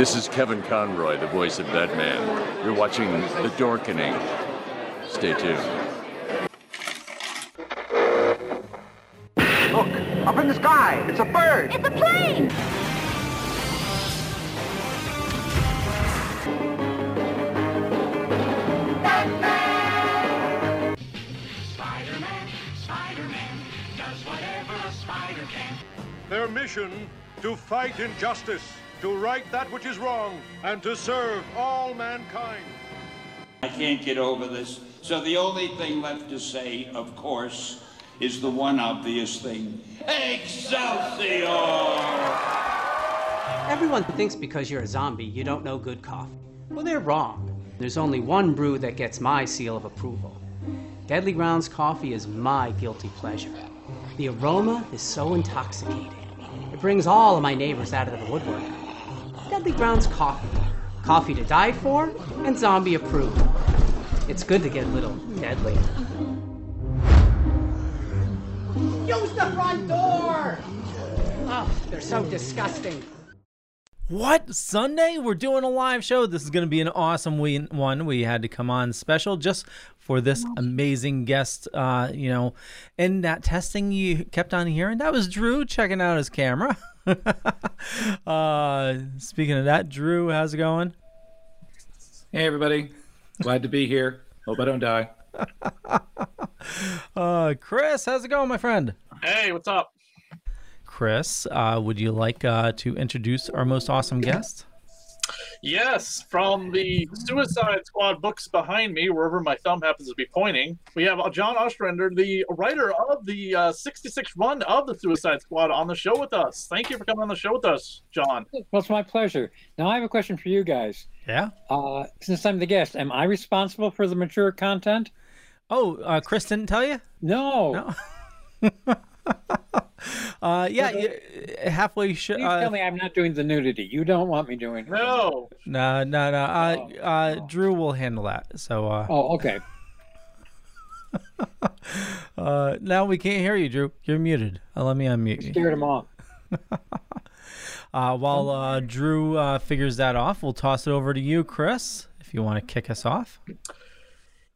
This is Kevin Conroy, the voice of Batman. You're watching The Dorkening. Stay tuned. Look, up in the sky. It's a bird. It's a plane! Spider-Man, Spider-Man does whatever a spider can. Their mission to fight injustice, to right that which is wrong, and to serve all mankind. I can't get over this. So the only thing left to say, of course, is the one obvious thing. Excelsior! Everyone thinks because you're a zombie, you don't know good coffee. Well, they're wrong. There's only one brew that gets my seal of approval. Deadly Grounds coffee is my guilty pleasure. The aroma is so intoxicating. It brings all of my neighbors out of the woodwork. Deadly Grounds coffee. Coffee to die for and zombie approved. It's good to get a little deadly. Use the front door! Oh, they're so disgusting. What Sunday? We're doing a live show. This is going to be an awesome we- one. We had to come on special just for this amazing guest. Uh, you know, and that testing you kept on hearing that was Drew checking out his camera. uh, speaking of that, Drew, how's it going? Hey, everybody. Glad to be here. Hope I don't die. Uh, Chris, how's it going, my friend? Hey, what's up? Chris, uh, would you like uh, to introduce our most awesome guest? Yes, from the Suicide Squad books behind me, wherever my thumb happens to be pointing, we have uh, John Ostrander, the writer of the uh, 66 run of the Suicide Squad, on the show with us. Thank you for coming on the show with us, John. Well, it's my pleasure. Now, I have a question for you guys. Yeah. Uh, since I'm the guest, am I responsible for the mature content? Oh, uh, Chris didn't tell you? No. No. uh, yeah, you, halfway. Sh- Please uh, tell me I'm not doing the nudity. You don't want me doing it. No. No, no, no. Uh, uh, Drew will handle that. So, uh, Oh, okay. uh, now we can't hear you, Drew. You're muted. Uh, let me unmute you. Scared him off. Uh, while uh, Drew uh, figures that off, we'll toss it over to you, Chris, if you want to kick us off.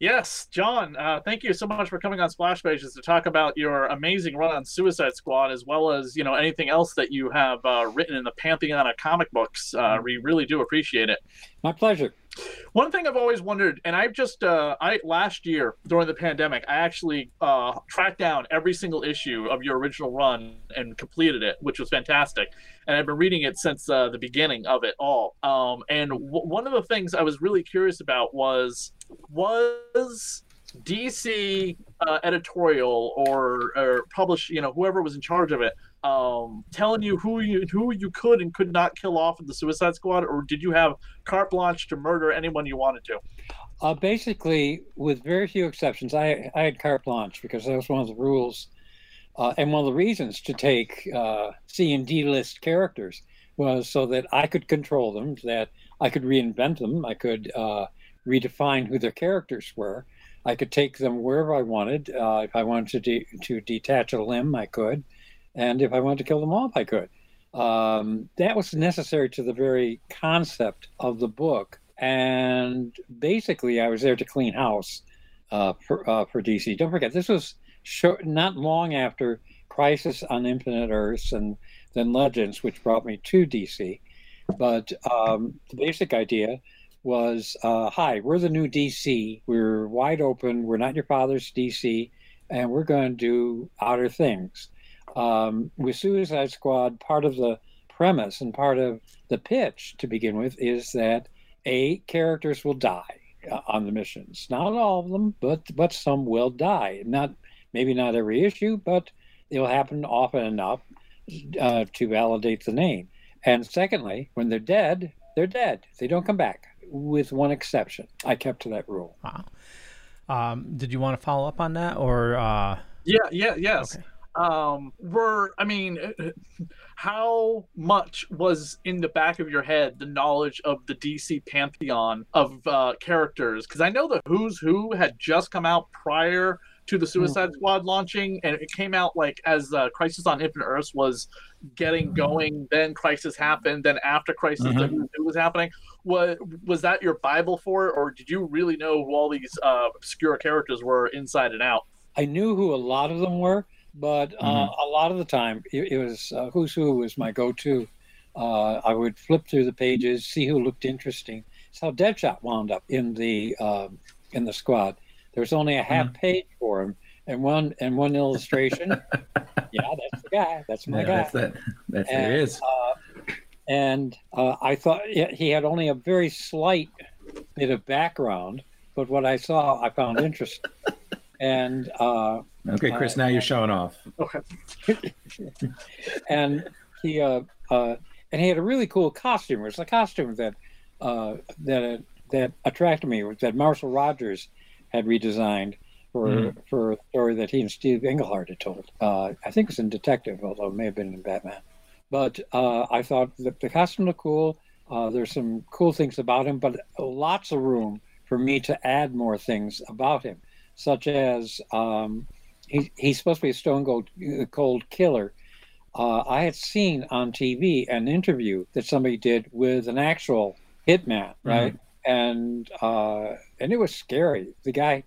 Yes, John, uh, thank you so much for coming on Splash Pages to talk about your amazing run on Suicide Squad, as well as you know anything else that you have uh, written in the pantheon of comic books. Uh, we really do appreciate it. My pleasure. One thing I've always wondered, and I've just uh, I last year during the pandemic, I actually uh, tracked down every single issue of your original run and completed it, which was fantastic. And I've been reading it since uh, the beginning of it all. Um, and w- one of the things I was really curious about was was DC uh, editorial or or publish, you know, whoever was in charge of it, um, telling you who you who you could and could not kill off in the Suicide Squad, or did you have carte blanche to murder anyone you wanted to? Uh, basically, with very few exceptions, I, I had carte blanche because that was one of the rules. Uh, and one of the reasons to take uh, C and D list characters was so that I could control them, that I could reinvent them, I could uh, redefine who their characters were. I could take them wherever I wanted. Uh, if I wanted to, de- to detach a limb, I could. And if I wanted to kill them off, I could. Um, that was necessary to the very concept of the book. And basically, I was there to clean house uh, for, uh, for DC. Don't forget, this was short, not long after Crisis on Infinite Earths and then Legends, which brought me to DC. But um, the basic idea was uh, hi, we're the new DC. We're wide open. We're not your father's DC. And we're going to do outer things. Um, with Suicide Squad, part of the premise and part of the pitch to begin with is that A, characters will die uh, on the missions. Not all of them, but but some will die. Not maybe not every issue, but it'll happen often enough uh, to validate the name. And secondly, when they're dead, they're dead. They don't come back, with one exception. I kept to that rule. Wow. Um, did you want to follow up on that, or uh... Yeah, yeah, yes. Um, were I mean, uh, how much was in the back of your head the knowledge of the DC pantheon of uh, characters? Because I know the Who's Who had just come out prior to the Suicide Squad launching, and it came out like as uh, Crisis on Infinite Earths was getting going. Then Crisis happened. Then after Crisis, Mhm. Who was happening. Was was that your bible for it, or did you really know who all these uh, obscure characters were inside and out? I knew who a lot of them were, but uh, Mhm. a lot of the time it, it was uh, Who's Who was my go-to. Uh, I would flip through the pages, see who looked interesting. It's how Deadshot wound up in the um in the squad. There was only a half page for him, and one and one illustration. yeah, that's the guy. That's my Yeah, guy. that's that. That's and, it is. Uh, and uh, I thought he had only a very slight bit of background, but what I saw I found interesting. and uh, Okay, Chris. uh, now you're showing off. Okay. and he uh, uh, and he had a really cool costume. It was a costume that uh, that that attracted me. That Marshall Rogers had redesigned for Mhm. for a story that he and Steve Englehart had told. Uh, I think it was in Detective, although it may have been in Batman. But uh, I thought the, the costume looked cool. Uh, there's some cool things about him, but lots of room for me to add more things about him, such as um, he, he's supposed to be a stone cold, cold killer. Uh, I had seen on TV an interview that somebody did with an actual hitman, right? And uh, and it was scary. The guy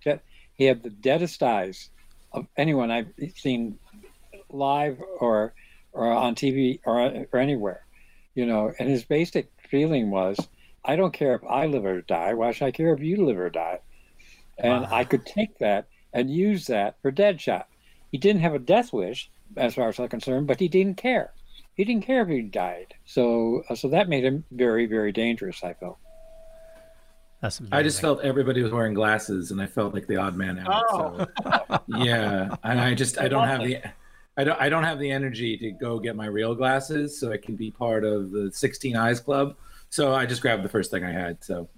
he had the deadest eyes of anyone I've seen live or or on TV or or anywhere, you know. And his basic feeling was, I don't care if I live or die. Why should I care if you live or die? And I could take that and use that for Deadshot. He didn't have a death wish, as far as I'm concerned, but he didn't care. He didn't care if he died. So, uh, so that made him very, very dangerous. I felt. That's I just felt everybody was wearing glasses, and I felt like the odd man out. Oh. So, yeah, and I just I don't have the I don't I don't have the energy to go get my real glasses, so I can be part of the 16 Eyes Club. So I just grabbed the first thing I had. So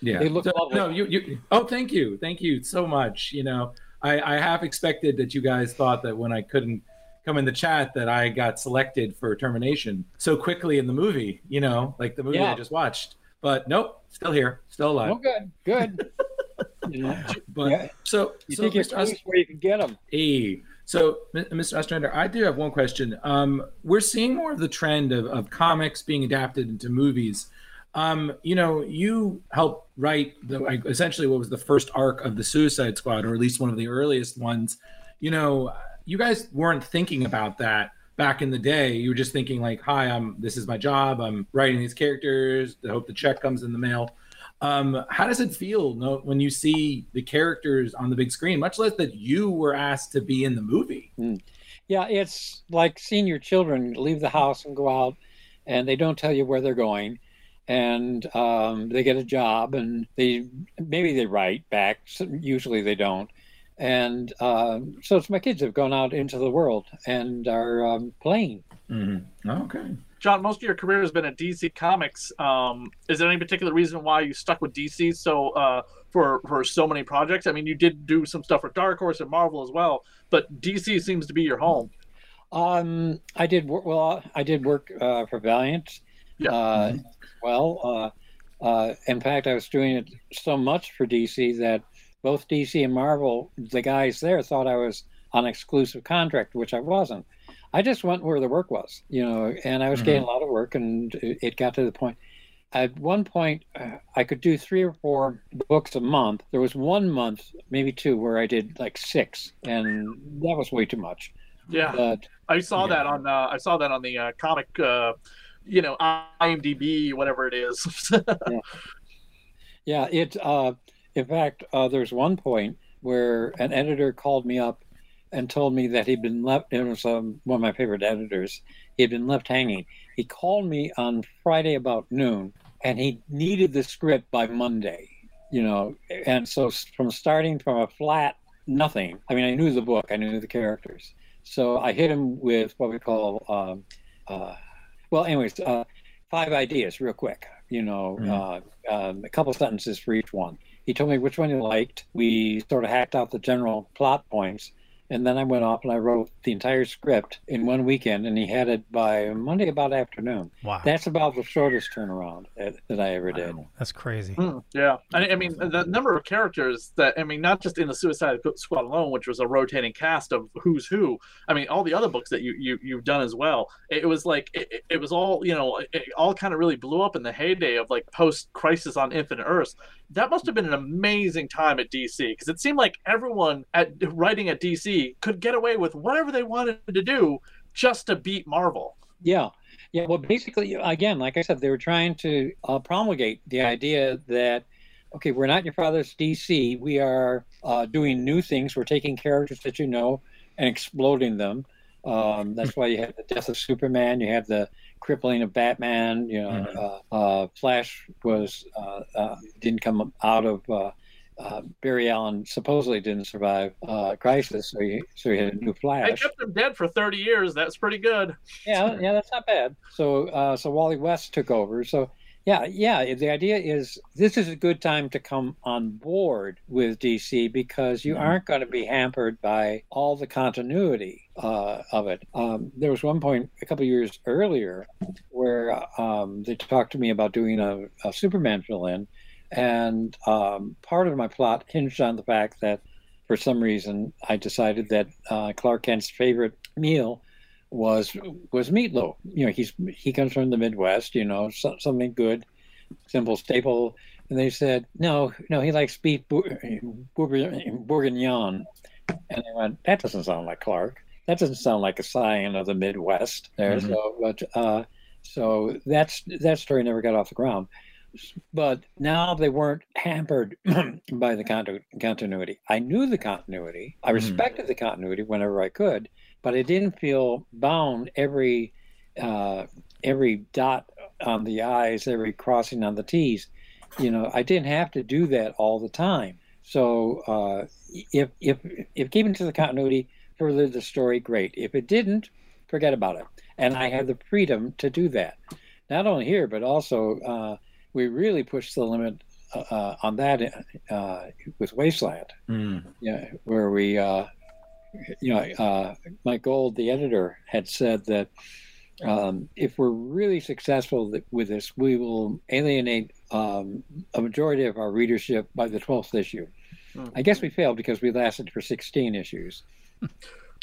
yeah, They look So, lovely. no, you you. Oh, thank you, thank you so much. You know, I I half expected that you guys thought that when I couldn't come in the chat that I got selected for termination so quickly in the movie. You know, like the movie I just watched. But nope, still here, still alive. Oh, good, good. you know, But Yeah. so, you so think Mr. Where you can get them. Hey, so Mr. Ostrander, I do have one question. Um, we're seeing more of the trend of, of comics being adapted into movies. Um, you know, you helped write the like, essentially what was the first arc of the Suicide Squad, or at least one of the earliest ones. You know, you guys weren't thinking about that back in the day. You were just thinking like, "Hi, I'm this is my job. I'm writing these characters. I hope the check comes in the mail." Um, how does it feel when you see the characters on the big screen, much less that you were asked to be in the movie? Yeah, it's like seeing your children leave the house and go out, and they don't tell you where they're going, and um, they get a job, and they maybe they write back. Usually they don't, and um, so it's my kids have gone out into the world and are um, playing. Mm-hmm. Okay. John, most of your career has been at DC Comics. Um, is there any particular reason why you stuck with DC so uh, for for so many projects? I mean, you did do some stuff for Dark Horse and Marvel as well, but DC seems to be your home. Um, I did work. Well, I did work uh, for Valiant. Yeah. Uh, Well, uh, uh, in fact, I was doing it so much for DC that both DC and Marvel, the guys there, thought I was on exclusive contract, which I wasn't. I just went where the work was, you know, and I was getting a lot of work, and it it got to the point. At one point, uh, I could do three or four books a month. There was one month, maybe two, where I did like six, and that was way too much. Yeah, But I saw yeah. that on uh, I saw that on the uh, comic, uh, you know, IMDb, whatever it is. Yeah, it. Uh, in fact, uh, there's one point where an editor called me up and told me that he'd been left. It was um, one of my favorite editors. He had been left hanging. He called me on Friday about noon, and he needed the script by Monday. You know, and so from starting from a flat nothing. I mean, I knew the book, I knew the characters, so I hit him with what we call. Um, uh, well, anyways, uh, five ideas, real quick. You know, uh, um, a couple sentences for each one. He told me which one he liked. We sort of hacked out the general plot points, And then I went off and I wrote the entire script in one weekend, and he had it by Monday about afternoon. Wow. That's about the shortest turnaround that, that I ever did. That's crazy. Mm, yeah, I, I mean the number of characters that I mean, not just in the Suicide Squad alone, which was a rotating cast of who's who. I mean, all the other books that you you you've done as well. It was like it, it was all you know, it all kind of really blew up in the heyday of like post Crisis on Infinite Earths. That must have been an amazing time at DC because it seemed like everyone at writing at DC could get away with whatever they wanted to do just to beat Marvel. Yeah. Yeah. Well, basically, again, like I said, they were trying to uh, promulgate the idea that, okay, we're not your father's DC. We are uh, doing new things. We're taking characters that you know and exploding them. Um, that's why you have the death of Superman. You have the crippling of Batman. You know, uh, uh, Flash was uh, uh, didn't come out of uh, uh, Barry Allen supposedly didn't survive uh, Crisis, so he so he had a new Flash. I kept him dead for 30 years. That's pretty good. Yeah, yeah, that's not bad. So uh, so Wally West took over. So yeah, yeah. The idea is this is a good time to come on board with DC because you aren't going to be hampered by all the continuity uh, of it. Um, there was one point a couple of years earlier where um, they talked to me about doing a, a Superman fill-in, and um, part of my plot hinged on the fact that for some reason I decided that uh, Clark Kent's favorite meal was was meatloaf. You know, he's he comes from the Midwest. You know, so, something good, simple staple. And they said, no, no, he likes beef bour- bour- bourguignon. And I went, that doesn't sound like Clark. That doesn't sound like a scion of the Midwest. There, Mhm. so but uh, so that's that story never got off the ground. But now they weren't hampered by the conti- continuity. I knew the continuity. I Mhm. respected the continuity whenever I could, but I didn't feel bound every uh, every dot on the i's, every crossing on the t's. You know, I didn't have to do that all the time. So uh, if if if keeping to the continuity furthered the story, great. If it didn't, forget about it. And I had the freedom to do that. Not only here, but also uh, we really pushed the limit uh, uh, on that uh, with Wasteland. Mm. Yeah, where we, uh, you know, uh, Mike Gold, the editor, had said that um, if we're really successful th- with this, we will alienate um, a majority of our readership by the 12th issue. Hmm. I guess we failed because we lasted for 16 issues.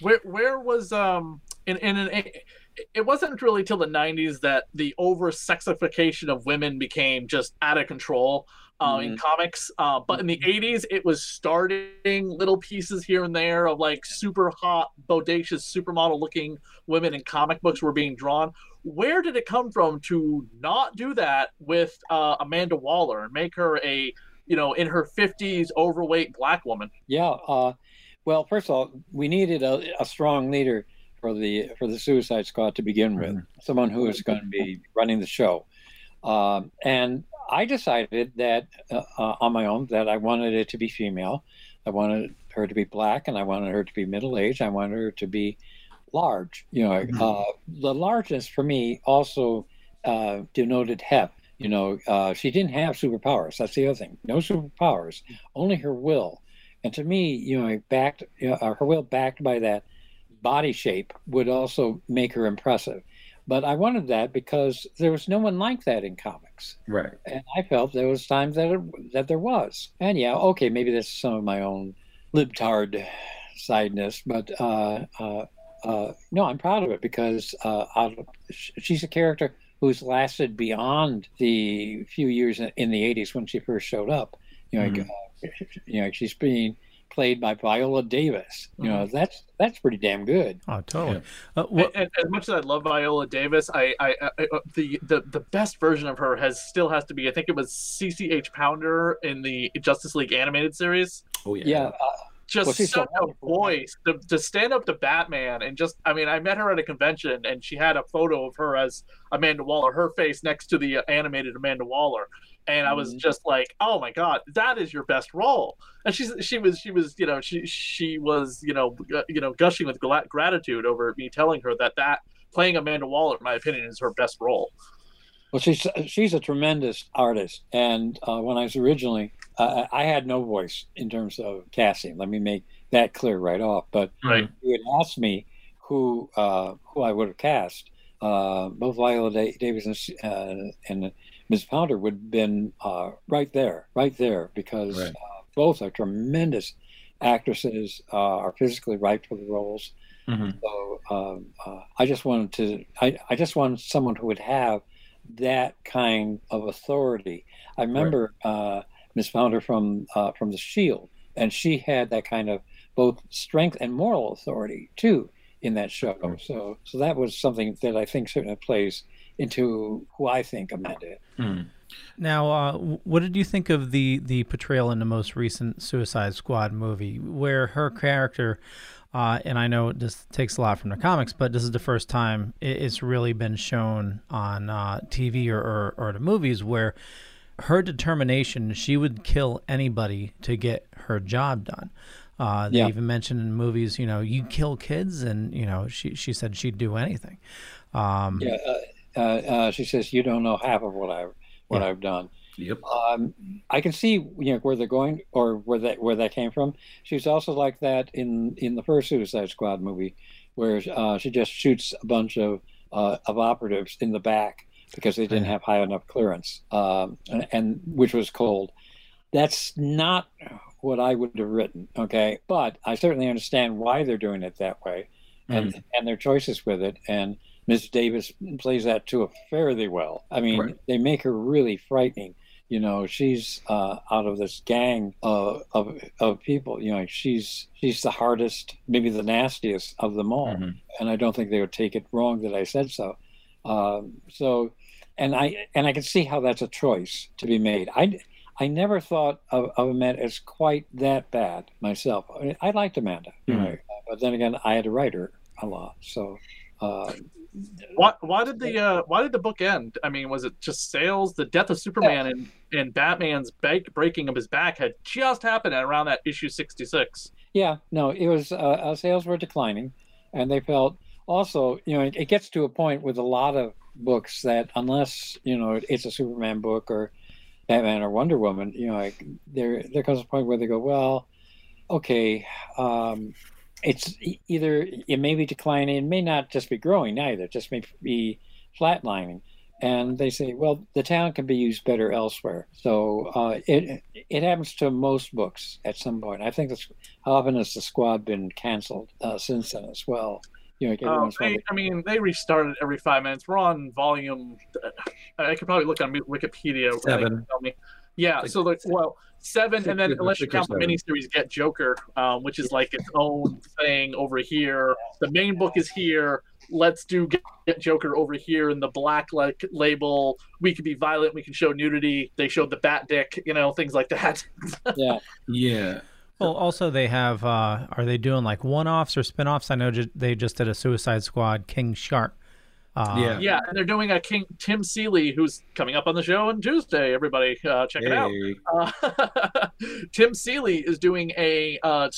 Where where was um in in an it wasn't really till the 90s that the over sexification of women became just out of control uh, in Mhm. comics. Uh, but in the 80s, it was starting little pieces here and there of like super hot, bodacious, supermodel looking women in comic books were being drawn. Where did it come from to not do that with uh, Amanda Waller and make her a, you know, in her 50s overweight black woman? Yeah. Uh, well, first of all, we needed a, a strong leader for the for the Suicide Squad to begin with, someone who is going to be running the show. Um, and I decided that uh, uh, on my own that I wanted it to be female. I wanted her to be black, and I wanted her to be middle aged. I wanted her to be large. You know, uh, the largeness for me also uh, denoted heft. You know, uh, she didn't have superpowers. That's the other thing. No superpowers, only her will. And to me, you know, backed you know, uh, her will backed by that body shape would also make her impressive. But I wanted that because there was no one like that in comics, Right. and I felt there was times that it, that there was. And yeah, okay, maybe that's some of my own libtard sideness, but uh, uh, uh, no, I'm proud of it because uh, out she's a character who's lasted beyond the few years in the '80s when she first showed up. You know, Mhm. uh, you know, she's being played by Viola Davis. You know, that's that's pretty damn good. Oh, totally. Uh, And, and as much as I love Viola Davis, I, I, I uh, the, the the best version of her has still has to be. I think it was CCH Pounder in the Justice League animated series. Oh yeah. Yeah, uh, Just Well, she's so such a voice to, to stand up to Batman and just. I mean, I met her at a convention and she had a photo of her as Amanda Waller, her face next to the uh, animated Amanda Waller. And I was Mhm. just like, "Oh my God, that is your best role!" And she's she was she was you know she she was you know gu- you know gushing with gla- gratitude over me telling her that that playing Amanda Waller, in my opinion, is her best role. Well, she's she's a tremendous artist, and uh, when I was originally, uh, I had no voice in terms of casting. Let me make that clear right off. But Right. you had asked me who uh, who I would have cast. Uh, both Viola Davis and, uh, and Ms. Pounder would have been uh, right there, right there, because Right. uh, both are tremendous actresses, uh, are physically right for the roles. Mhm. So um, uh, I just wanted to, I, I just wanted someone who would have that kind of authority. I remember uh, Miss Pounder from uh, from The Shield, and she had that kind of both strength and moral authority too in that show. So so that was something that I think certainly plays into who I think Amanda. is. Hmm. Now, uh, what did you think of the the portrayal in the most recent Suicide Squad movie, where her character, uh, and I know this takes a lot from the comics, but this is the first time it's really been shown on uh, TV or, or or the movies where her determination she would kill anybody to get her job done. Uh, they Yeah. even mentioned in movies, you know, you kill kids, and you know, she she said she'd do anything. Um, Yeah, uh, uh, uh, she says you don't know half of what I what I've done. Yep. Um, I can see you know where they're going or where that where that came from. She's also like that in in the first Suicide Squad movie, where uh, she just shoots a bunch of uh, of operatives in the back because they didn't have high enough clearance, um, and, and which was cold. That's not what I would have written. Okay, but I certainly understand why they're doing it that way, and and their choices with it. And Miss Davis plays that too fairly well. I mean, Right. they make her really frightening. You know, she's uh, out of this gang of, of of people. You know, she's she's the hardest, maybe the nastiest of them all. Mhm. And I don't think they would take it wrong that I said so. Um, so, and I and I can see how that's a choice to be made. I I never thought of, of Amanda as quite that bad myself. I, mean, I liked Amanda, Mhm. know, but then again, I had to write her a lot. So, uh, Why, why did the uh, why did the book end? I mean, was it just sales? The death of Superman and, and Batman's back, breaking of his back had just happened at around that issue sixty six. Yeah, no, it was uh, uh, sales were declining, and they felt also, you know, it, it gets to a point with a lot of books that unless you know it's a Superman book or Batman or Wonder Woman, you know, like there there comes a point where they go, well, okay, um, it's either it may be declining, it may not just be growing either, it just may be flatlining. And they say, well, the town can be used better elsewhere. So uh, it it happens to most books at some point. I think that's how often has the squad been canceled uh, since then as well? You know, like every Oh, once in a while they, I mean, they restarted every five minutes. We're on volume. I could probably look on Wikipedia. and they Seven. Tell me. Yeah, so like, well, seven, and then or- unless you count the seven. miniseries, Get Joker, um, which is like its own thing over here. The main book is here. Let's do Get, Get Joker over here in the black like label. We can be violent. We can show nudity. They showed the bat dick, you know, things like that. yeah. Yeah. Well, also they have. Uh, are they doing like one-offs or spin-offs? I know ju- they just did a Suicide Squad King Shark. Yeah. yeah, and they're doing a King Tim Seeley, who's coming up on the show on Tuesday. Everybody, uh, check it out. Uh, Tim Seeley is doing a uh,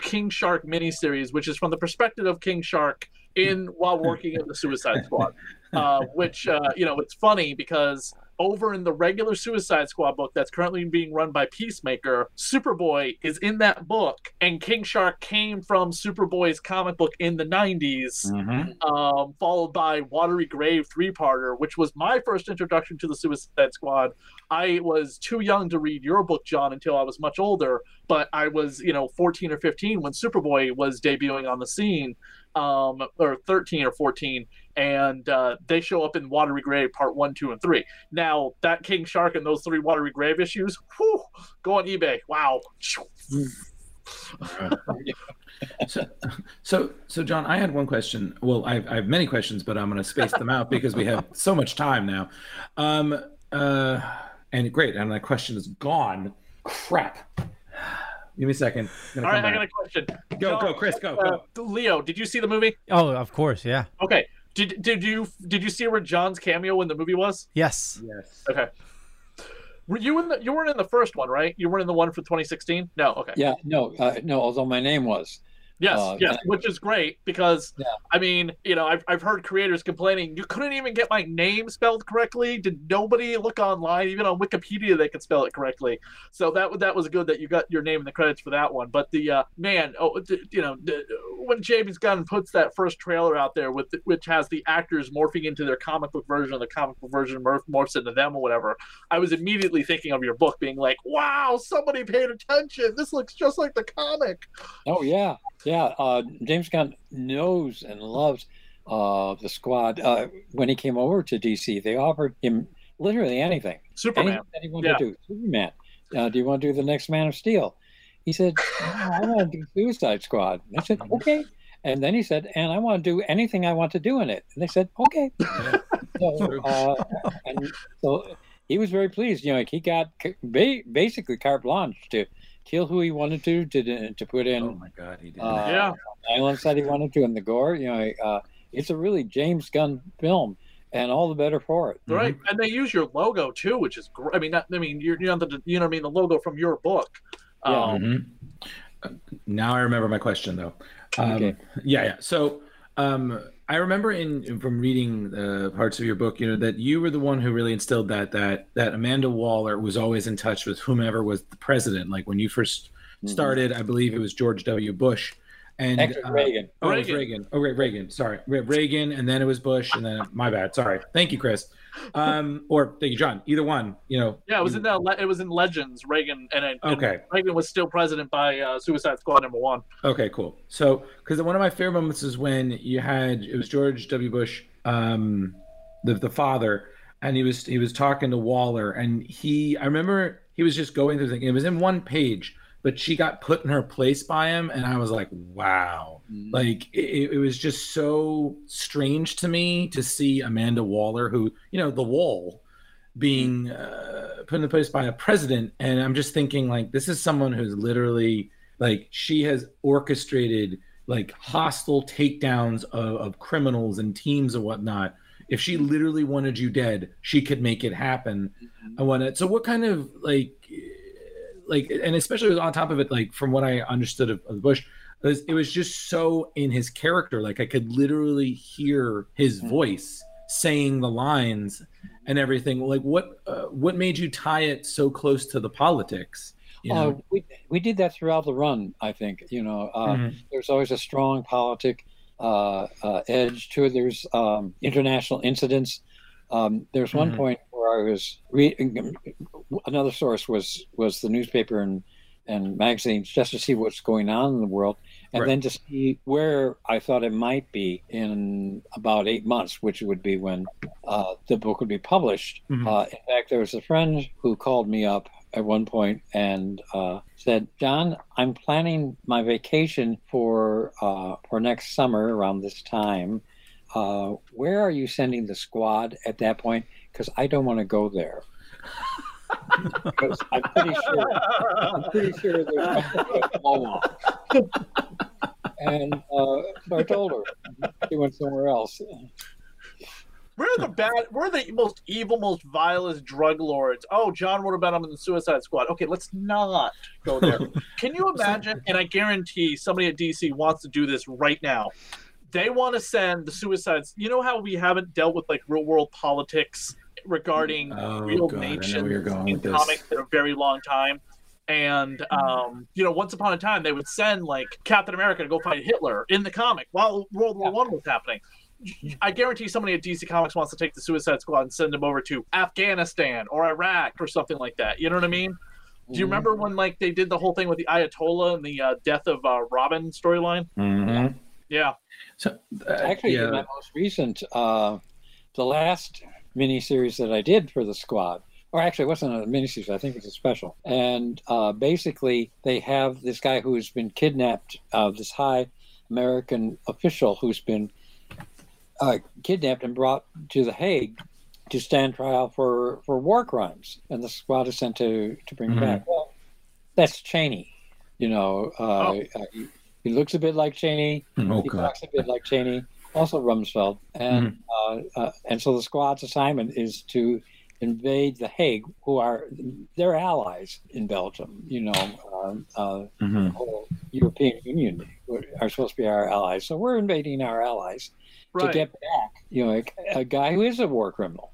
King Shark miniseries, which is from the perspective of King Shark in while working in the Suicide Squad. Uh, which uh, you know, it's funny because over in the regular Suicide Squad book that's currently being run by Peacemaker, Superboy is in that book, and King Shark came from Superboy's comic book in the '90s Mhm. um, followed by Watery Grave three parter, which was my first introduction to the Suicide Squad. I was too young to read your book, John, until I was much older, but I was, you know, 14 or 15 when Superboy was debuting on the scene, um, or 13 or 14, and uh, they show up in Watery Grave part one, two, and three. Now, that King Shark and those three Watery Grave issues, whew, go on eBay. Wow. so, so, so, John, I had one question. Well, I have, I have many questions, but I'm going to space them out because we have so much time now. Um, uh, and great, and that question is gone. Crap. Give me a second. All right, come I got a question. Go, John, go, Chris, go, uh, go. Leo, did you see the movie? Oh, of course, yeah. Okay. Did did you did you see where John's cameo in the movie was? Yes. Yes. Okay. Were you in the you weren't in the first one, right? You weren't in the one for 2016? No. Okay. Yeah, no, uh, no. Although my name was, Yes, Uh, yes, which is great because Yeah. I mean, you know, I've, I've heard creators complaining you couldn't even get my name spelled correctly. Did nobody look online, even on Wikipedia, they could spell it correctly? So that that was good that you got your name in the credits for that one. But the uh, man, oh, d- you know, d- when James Gunn puts that first trailer out there with which has the actors morphing into their comic book version, the comic book version morph, morphs into them or whatever, I was immediately thinking of your book, being like, wow, somebody paid attention. This looks just like the comic. Oh yeah, yeah. Uh, James Gunn knows and loves uh, the squad. Uh, when he came over to DC, they offered him literally anything. Superman. Anything that he wanted Yeah. to do. Superman. Uh, do you want to do the next Man of Steel? He said, "No, I want to do Suicide Squad. And I said, okay. And then he said, and I want to do anything I want to do in it. And they said, okay. so, uh, and so he was very pleased. You know, like he got ba- basically carte blanche to kill who he wanted to, to to put in. Oh my god, he did. uh, Yeah. violence that he wanted to, in the gore. You know, uh, it's a really James Gunn film, and all the better for it. Right, and they use your logo too, which is great. I mean, not, I mean, you're, you know, the, you know, what I mean, the logo from your book. Yeah. Um, Mhm. Uh, Now I remember my question though. Um, Okay. Yeah, yeah. So um, I remember in from reading uh, parts of your book, you know, that you were the one who really instilled that that that Amanda Waller was always in touch with whomever was the president. Like when you 1st started, I believe it was George W. Bush. And Actually, uh, Reagan. Oh, it was Reagan. Reagan. Oh, Reagan. Sorry, Reagan, and then it was Bush, and then my bad. Sorry. Thank you, Chris. Um, or thank you, John. Either one. You know. yeah, it was in the it was in Legends. Reagan and, and Okay. Reagan was still president by uh, Suicide Squad number one. Okay, cool. So, because one of my favorite moments is when you had it was George W. Bush, um, the the father, and he was he was talking to Waller, and he I remember he was just going through the thing. It was in one page, but she got put in her place by him, and I was like, wow, mm-hmm. like it, it was just so strange to me to see Amanda Waller, who you know the Wall, being mm-hmm. uh, put in the place by a president, and I'm just thinking like this is someone who's literally like she has orchestrated like hostile takedowns of, of criminals and teams and whatnot. If she literally wanted you dead, she could make it happen. Mm-hmm. I want it. So what kind of like like and especially on top of it, like from what I understood of, of Bush, it was, it was just so in his character. Like I could literally hear his voice saying the lines and everything. Like what uh, what made you tie it so close to the politics? You know? Uh, we, we did that throughout the run, I think. You know, uh, Mhm. there's always a strong politic uh, uh, edge to it. There's um, international incidents. Um, there's one Mhm. point where I was reading. Another source was was the newspaper and and magazines just to see what's going on in the world, and Right. then to see where I thought it might be in about eight months, which would be when uh, the book would be published. Mhm. Uh, in fact, there was a friend who called me up at one point and uh, said, "John, I'm planning my vacation for uh, for next summer around this time. Uh, where are you sending the squad at that point? Because I don't want to go there." Because I'm pretty sure I'm pretty sure there's going to a blow off. And uh, so I told her she went somewhere else. We're the bad. We're the most evil, most vilest drug lords. Oh, John wrote about them in the Suicide Squad. Okay, let's not go there. Can you imagine? And I guarantee somebody at DC wants to do this right now. They want to send the suicides. You know how we haven't dealt with like real world politics regarding Oh, real God, nations going in with this. comics in a very long time. And um, you know, once upon a time, they would send like Captain America to go fight Hitler in the comic while World War One was happening. I guarantee somebody at DC Comics wants to take the Suicide Squad and send them over to Afghanistan or Iraq or something like that. You know what I mean? Do you remember when like they did the whole thing with the Ayatollah and the uh, death of uh, Robin storyline? Mhm. Yeah. So uh, Actually, yeah. in my most recent, uh, the last miniseries that I did for the squad, or actually, it wasn't a miniseries, I think it was a special. And uh, basically, they have this guy who's been kidnapped, uh, this high American official who's been uh, kidnapped and brought to The Hague to stand trial for, for war crimes. And the squad is sent to, to bring him Mhm. back. Well, that's Cheney. You know, uh, uh, he, he looks a bit like Cheney. Oh, he God. talks a bit like Cheney, also Rumsfeld, and Mm-hmm. uh, uh, and so the squad's assignment is to invade The Hague, who are their allies in Belgium. You know, um, uh, Mhm. the whole European Union are supposed to be our allies, so we're invading our allies Right. to get back. You know, a, a guy who is a war criminal.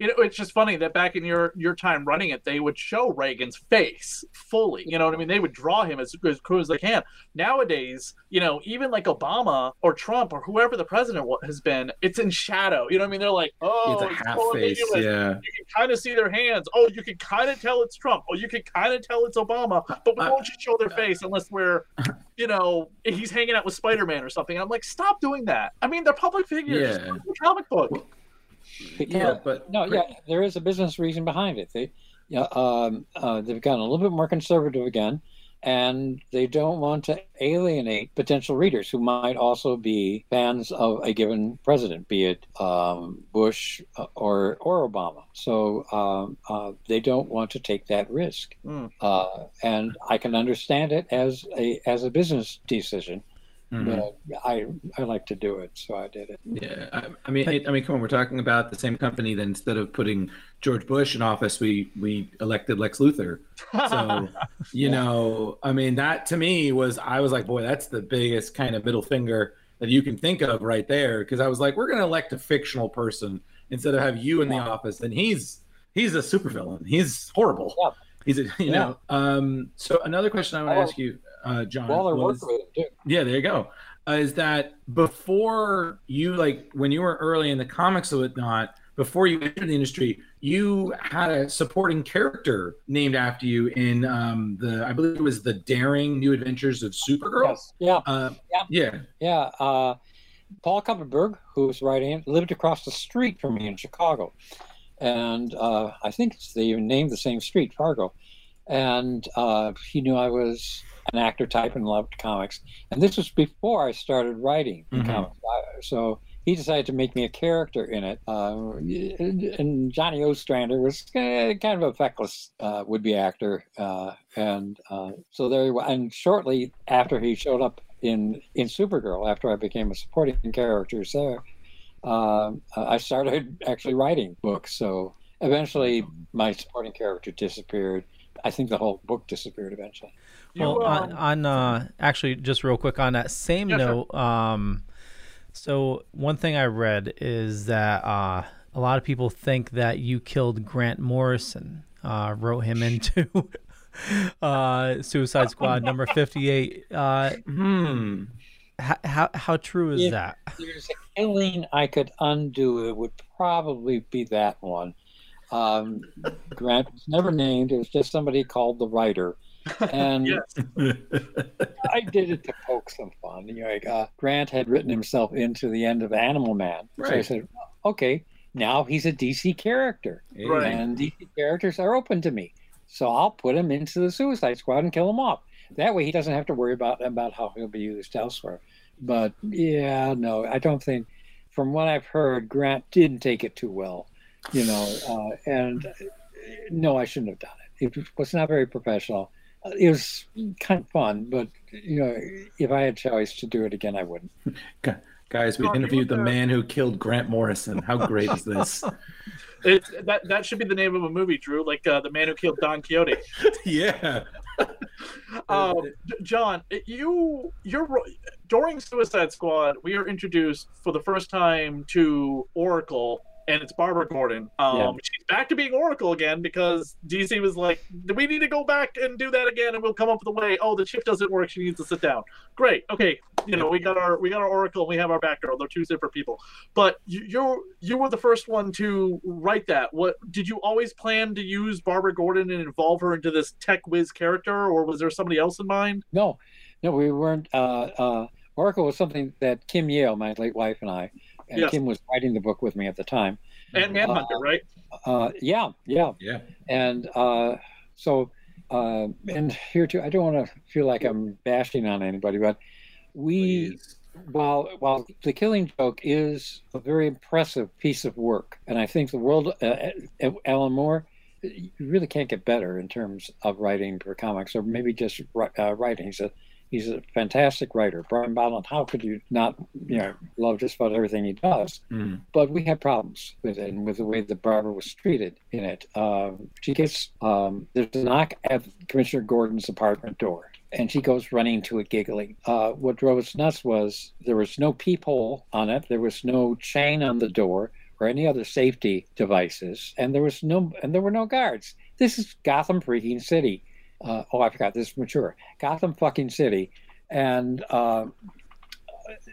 You know, it's just funny that back in your your time running it, they would show Reagan's face fully. You know what I mean? They would draw him as as close as they can. Nowadays, you know, even like Obama or Trump or whoever the president has been, it's in shadow. You know what I mean? They're like, oh, It's a half face, yeah. You can kind of see their hands. Oh, you can kind of tell it's Trump. Oh, you can kind of tell it's Obama. But we uh, won't just show their uh, face unless we're, you know, he's hanging out with Spider Man or something. I'm like, stop doing that. I mean, they're public figures. Yeah. Comic book. Because, but no, yeah, there is a business reason behind it. They, yeah, um, uh, they've gotten a little bit more conservative again, and they don't want to alienate potential readers who might also be fans of a given president, be it um, Bush uh, or or Obama. So um, uh, they don't want to take that risk, Mm. uh, and I can understand it as a as a business decision. Mhm. But I I like to do it, so I did it. Yeah, I, I mean, it, I mean, come on, we're talking about the same company that instead of putting George Bush in office, we we elected Lex Luthor. So, you know, I mean, that to me was I was like, boy, that's the biggest kind of middle finger that you can think of right there, because I was like, we're going to elect a fictional person instead of have you in the office, and he's he's a supervillain. He's horrible. Yeah. He's a, you Yeah. know. Um. So another question I want to ask you, uh, John. Waller was- worked with him too. yeah, there you go. Uh, is that before you like when you were early in the comics and whatnot, before you entered the industry, you had a supporting character named after you in um, the I believe it was the Daring New Adventures of Supergirl. Yes. Yeah. Uh, yeah. Yeah. Yeah. Uh, Paul Kupperberg, who was writing it, lived across the street from me in Chicago. And uh, I think they even named the same street, Fargo. And uh, he knew I was an actor type and loved comics. And this was before I started writing Mhm. comics. So he decided to make me a character in it. Uh, and Johnny Ostrander was kind of a feckless uh, would-be actor. Uh, and uh, so there he was. And shortly after he showed up in in Supergirl, after I became a supporting character there, um, I started actually writing books. So eventually, my supporting character disappeared. I think the whole book disappeared eventually. Well, um, on, on uh, actually, just real quick on that same Yeah, sure. note, um, so one thing I read is that uh, a lot of people think that you killed Grant Morrison, uh, wrote him into uh, Suicide Squad number fifty-eight. Uh, Hmm. how, how how true is If that? There's a killing I could undo. It would probably be that one. Um, Grant was never named. It was just somebody called the writer. And I did it to poke some fun. You know, like, uh, Grant had written himself into the end of Animal Man. So I said, okay, now he's a DC character. Right. And DC characters are open to me. So I'll put him into the Suicide Squad and kill him off. That way he doesn't have to worry about, about how he'll be used elsewhere. But yeah, no, I don't think, from what I've heard, Grant didn't take it too well. You know, uh, and uh, no, I shouldn't have done it. It was not very professional. Uh, It was kind of fun, but you know, if I had choice to do it again, I wouldn't. Guys, we interviewed the man who killed Grant Morrison. How great is this? It, that that should be the name of a movie, Drew. Like uh, the man who killed Don Quixote. yeah. Um, John, you you're during Suicide Squad. We are introduced for the first time to Oracle, and it's Barbara Gordon. Um, Yeah. She's back to being Oracle again because DC was like, "We need to go back and do that again, and we'll come up with a way." Oh, the chip doesn't work. She needs to sit down. Great. Okay. You know, we got our we got our Oracle. and We have our Batgirl. They're two separate people. But you you're, you were the first one to write that. What did you always plan to use Barbara Gordon and involve her into this tech whiz character, or was there somebody else in mind? No, no, we weren't. Uh, uh, Oracle was something that Kim Yale, my late wife, and I, and Yes. Kim was writing the book with me at the time. And Manhunter, right? Uh, yeah, yeah, Yeah. and uh, so uh, and here too, I don't want to feel like I'm bashing on anybody, but we Please. while while the Killing Joke is a very impressive piece of work, and I think the world, uh, uh, Alan Moore, you really can't get better in terms of writing for comics, or maybe just uh, writing. He's a He's a fantastic writer. Brian Bolland, how could you not, you know, love just about everything he does? Mhm. But we had problems with it and with the way that Barbara was treated in it. Um, she gets, um, there's a knock at Commissioner Gordon's apartment door. And she goes running to it giggling. Uh, what drove us nuts was there was no peephole on it. There was no chain on the door or any other safety devices, and there was no and there were no guards. This is Gotham freaking City. Uh, oh, I forgot this is mature. Gotham fucking City, and uh,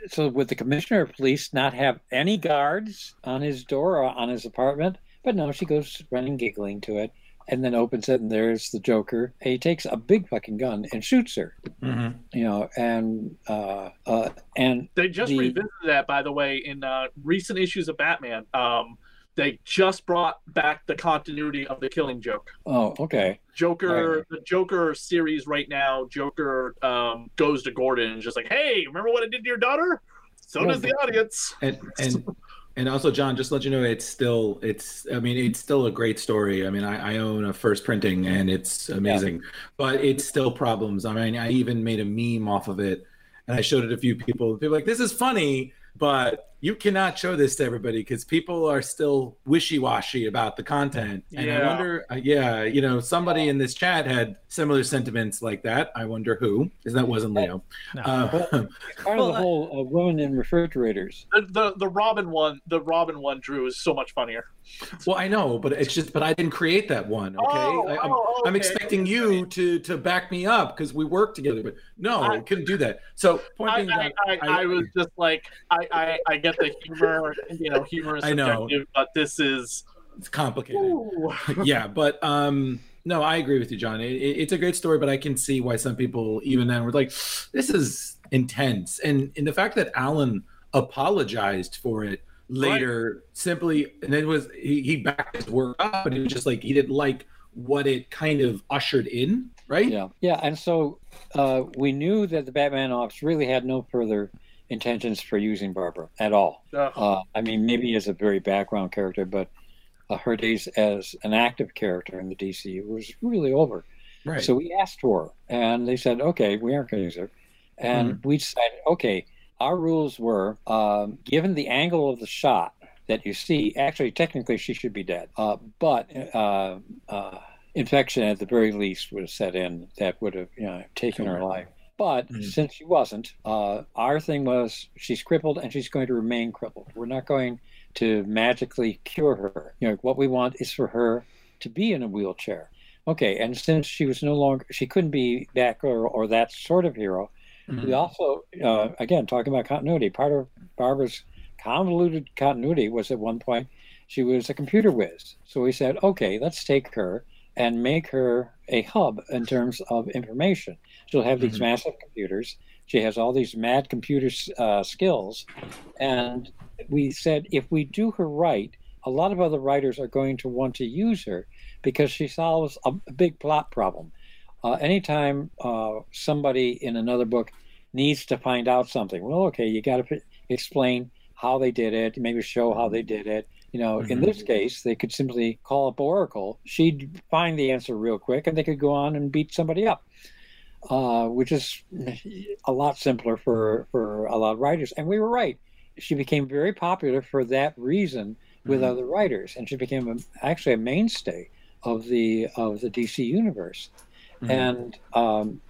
so would the commissioner of police not have any guards on his door or on his apartment? But no, she goes running, giggling to it, and then opens it, and there's the Joker. And he takes a big fucking gun and shoots her. Mhm. You know, and uh, uh, and They just the- revisited that, by the way, in uh, recent issues of Batman. Um, they just brought back the continuity of the Killing Joke. oh, okay. Joker, the Joker series right now. Joker um, goes to Gordon and just like, "Hey, remember what I did to your daughter? So Yeah, does the audience." and and and also john just to let you know it's still it's i mean it's still a great story i mean i, I own a first printing and it's amazing but it's still problems i mean i even made a meme off of it and i showed it to a few people people were like this is funny but you cannot show this to everybody because people are still wishy-washy about the content and i wonder uh, yeah you know somebody in this chat had similar sentiments like that i wonder who because that wasn't leo No. uh, Part of the whole uh, women in refrigerators. The, the the Robin one, the Robin one, Drew is so much funnier. Well, I know, but it's just, but I didn't create that one. Okay, Oh, I, am oh, I'm expecting you to to back me up because we work together. But no, I, I- couldn't do that. So point I, being, I, that I, I was just like, I, I, I get the humor, you know, humor is I know. but this is it's complicated. yeah, but um, no, I agree with you, John. It, it- it's a great story, but I can see why some people even then were like, this is intense, and and the fact that Alan apologized for it later simply and then was he, he backed his work up and he was just like he didn't like what it kind of ushered in right Yeah, yeah, and so uh, we knew that the Batman office really had no further intentions for using Barbara at all. Uh, I mean, maybe as a very background character, but uh, her days as an active character in the DCU was really over. right So we asked for her, and they said, "Okay, we aren't going to use her." And we decided, okay, our rules were um, given the angle of the shot that you see. Actually, technically, she should be dead, uh, but uh, uh, infection at the very least would have set in that would have you know taken her life. But Mhm. since she wasn't, uh, our thing was she's crippled and she's going to remain crippled. We're not going to magically cure her. You know, what we want is for her to be in a wheelchair. Okay, and since she was no longer, she couldn't be that or, or that sort of hero. We also, uh, again, talking about continuity, part of Barbara's convoluted continuity was at one point she was a computer whiz. So we said, okay, let's take her and make her a hub in terms of information. She'll have these Mhm. massive computers. She has all these mad computer uh, skills. And we said, if we do her right, a lot of other writers are going to want to use her because she solves a, a big plot problem. Uh, anytime uh, somebody in another book needs to find out something, well, okay, you got to explain how they did it, maybe show how they did it. You know, in Mhm. this case, they could simply call up Oracle. She'd find the answer real quick, and they could go on and beat somebody up, uh, which is a lot simpler for for a lot of writers. And we were right. She became very popular for that reason with Mhm. other writers, and she became a, actually a mainstay of the of the DC universe. Mhm. And um,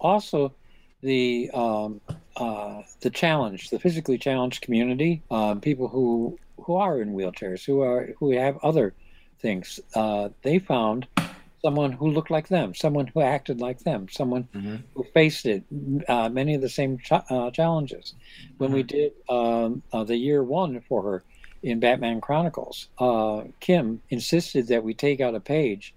also the um, uh, the challenge, the physically challenged community, um, people who who are in wheelchairs, who are who have other things, uh, they found someone who looked like them, someone who acted like them, someone Mhm. who faced it, uh, many of the same ch- uh, challenges. When we did um, uh, the year one for her in Batman Chronicles, uh, Kim insisted that we take out a page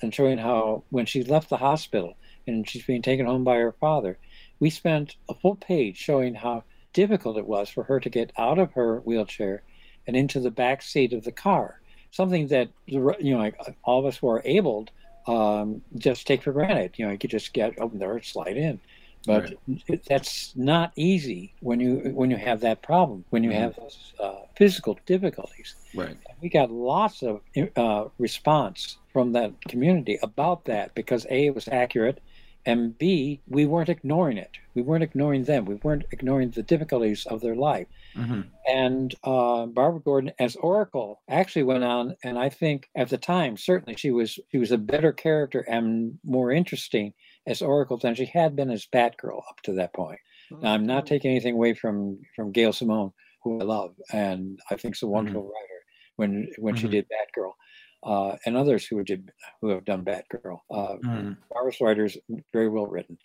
and showing how when she left the hospital and she's being taken home by her father, we spent a full page showing how difficult it was for her to get out of her wheelchair and into the back seat of the car. Something that you know, like all of us who are abled um, just take for granted. You know, you could just get open there, slide in, but it, that's not easy when you when you have that problem. When you Mhm. have those uh, physical difficulties right we got lots of uh, response from that community about that because a it was accurate and B, we weren't ignoring it. We weren't ignoring them. We weren't ignoring the difficulties of their life. Mm-hmm. And uh, Barbara Gordon, as Oracle, actually went on, and I think at the time, certainly she was she was a better character and more interesting as Oracle than she had been as Batgirl up to that point. Now, I'm not taking anything away from from Gail Simone, who I love, and I think is a wonderful writer when when she Mhm. did Batgirl, uh, and others who did who have done Batgirl. Uh, Mhm. Barbara's writers very well written.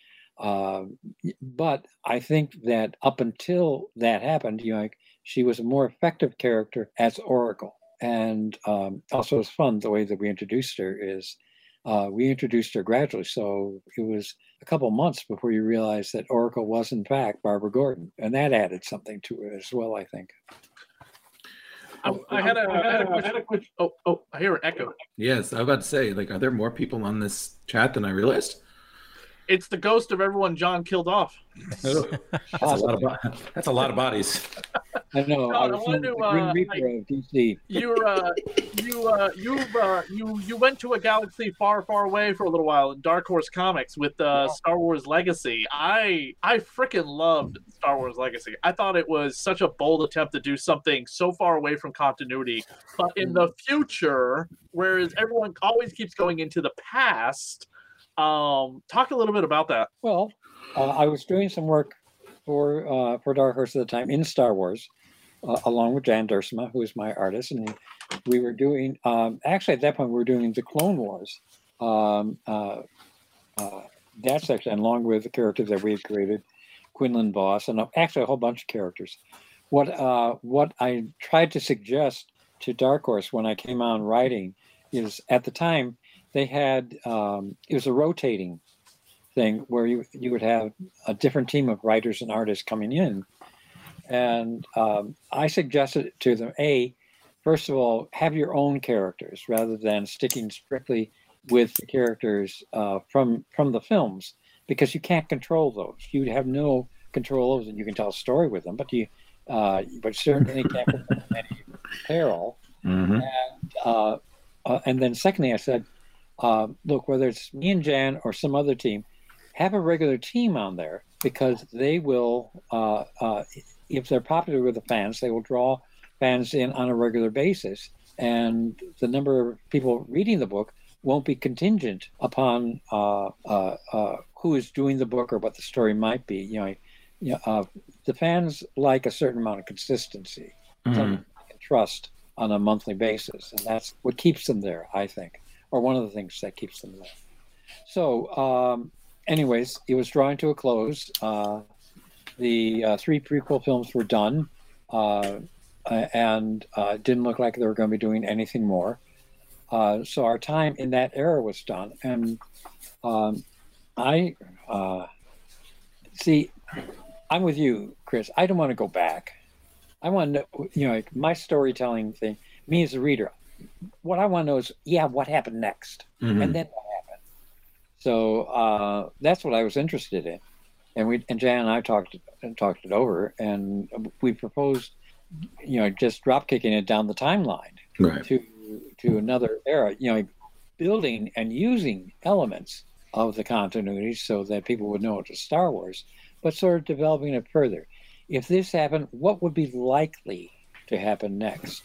Y- but I think that up until that happened, you know, like, she was a more effective character as Oracle. And um, also, it's fun the way that we introduced her is uh, we introduced her gradually. So it was a couple months before you realized that Oracle was, in fact, Barbara Gordon. And that added something to it as well, I think. I, I had a, I had a question. Oh, oh, I hear an echo. Yes, I was about to say, like, are there more people on this chat than I realized? It's the ghost of everyone John killed off. That's a lot of that's a lot of bodies. I know. No, I I was wanted to, the Green uh, Reaper of DC. You're uh, you uh, you uh, you you went to a galaxy far, far away for a little while in Dark Horse Comics with uh, Star Wars Legacy. I I freaking loved Star Wars Legacy. I thought it was such a bold attempt to do something so far away from continuity, but in the future, whereas everyone always keeps going into the past. Um, talk a little bit about that. Well, uh, I was doing some work for uh, for Dark Horse at the time in Star Wars, uh, along with Jan Duursema, who is my artist, and we were doing. Um, actually, at that point, we were doing the Clone Wars. Um, uh, uh, that section, along with the characters that we had created, Quinlan Vos, and uh, actually a whole bunch of characters. What uh, what I tried to suggest to Dark Horse when I came on writing is at the time they had um, it was a rotating thing where you you would have a different team of writers and artists coming in, and um, I suggested to them a first of all have your own characters rather than sticking strictly with the characters uh, from from the films because you can't control those. You have no control over them. You can tell a story with them, but you uh, but certainly can't put them in any peril. Mm-hmm. And, uh, uh, and then secondly, I said, uh, look, whether it's me and Jan or some other team, have a regular team on there because they will, uh, uh, if they're popular with the fans, they will draw fans in on a regular basis. And the number of people reading the book won't be contingent upon uh, uh, uh, who is doing the book or what the story might be. You know, you know uh, the fans like a certain amount of consistency, can trust on a monthly basis, and that's what keeps them there, I think, or one of the things that keeps them there. So, um, anyways, it was drawing to a close. Uh, the uh, three prequel films were done, uh, and uh, didn't look like they were going to be doing anything more. Uh, so our time in that era was done, and um, I uh, see. I'm with you, Chris. I don't want to go back. I want to you know, like my storytelling thing. Me as a reader, what I want to know is, yeah, what happened next, Mhm. and then what happened. So uh, that's what I was interested in, and we and Jan and I talked and talked it over, and we proposed, you know, just drop kicking it down the timeline Right. to to another era. You know, building and using elements of the continuity so that people would know it was Star Wars, but sort of developing it further. If this happened, what would be likely to happen next,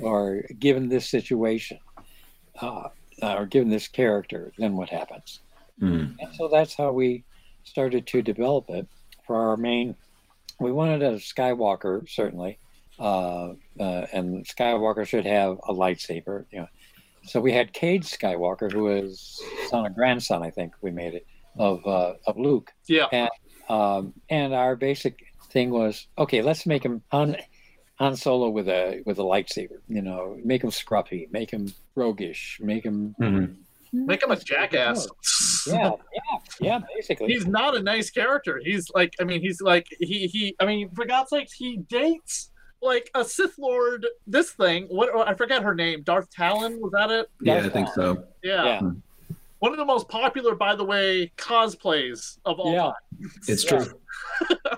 or given this situation, uh, or given this character, then what happens? Mm. And so that's how we started to develop it for our main. We wanted a Skywalker certainly, uh, uh, and Skywalker should have a lightsaber. You know, so we had Cade Skywalker, who is son or grandson, I think we made it of uh, of Luke. Yeah. And um, and our basic thing was okay. Let's make him Han, Han Solo with a with a lightsaber. You know, make him scruffy, make him roguish, make him mm-hmm. Make him a jackass. yeah, yeah, yeah. Basically, He's not a nice character. He's like, I mean, he's like, he, he, I mean, for God's sakes, he dates like a Sith Lord. This thing, what I forget her name. Darth Talon was that it? Yeah, I think so. Yeah. Yeah. Mm-hmm. One of the most popular, by the way, cosplays of all Yeah. time. It's Yeah. true.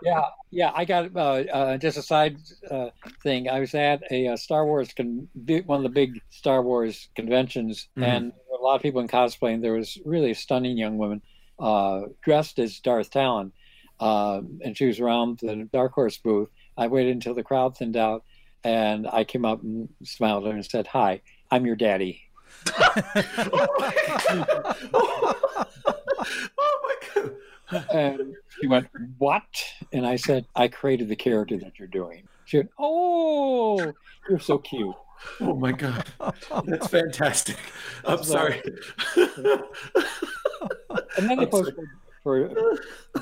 yeah, yeah. I got uh, uh, just a side uh, thing. I was at a, uh Star Wars con- bi- one of the big Star Wars conventions, Mhm. and there were a lot of people in cosplay. And there was really a stunning young woman, uh, dressed as Darth Talon, uh, and she was around the Dark Horse booth. I waited until the crowd thinned out, and I came up and smiled at her and said, "Hi, I'm your daddy." Oh my god! And she went, "What?" And I said, "I created the character that you're doing." She went, "Oh, you're so cute." Oh my god, that's fantastic. I'm sorry. And then they posted for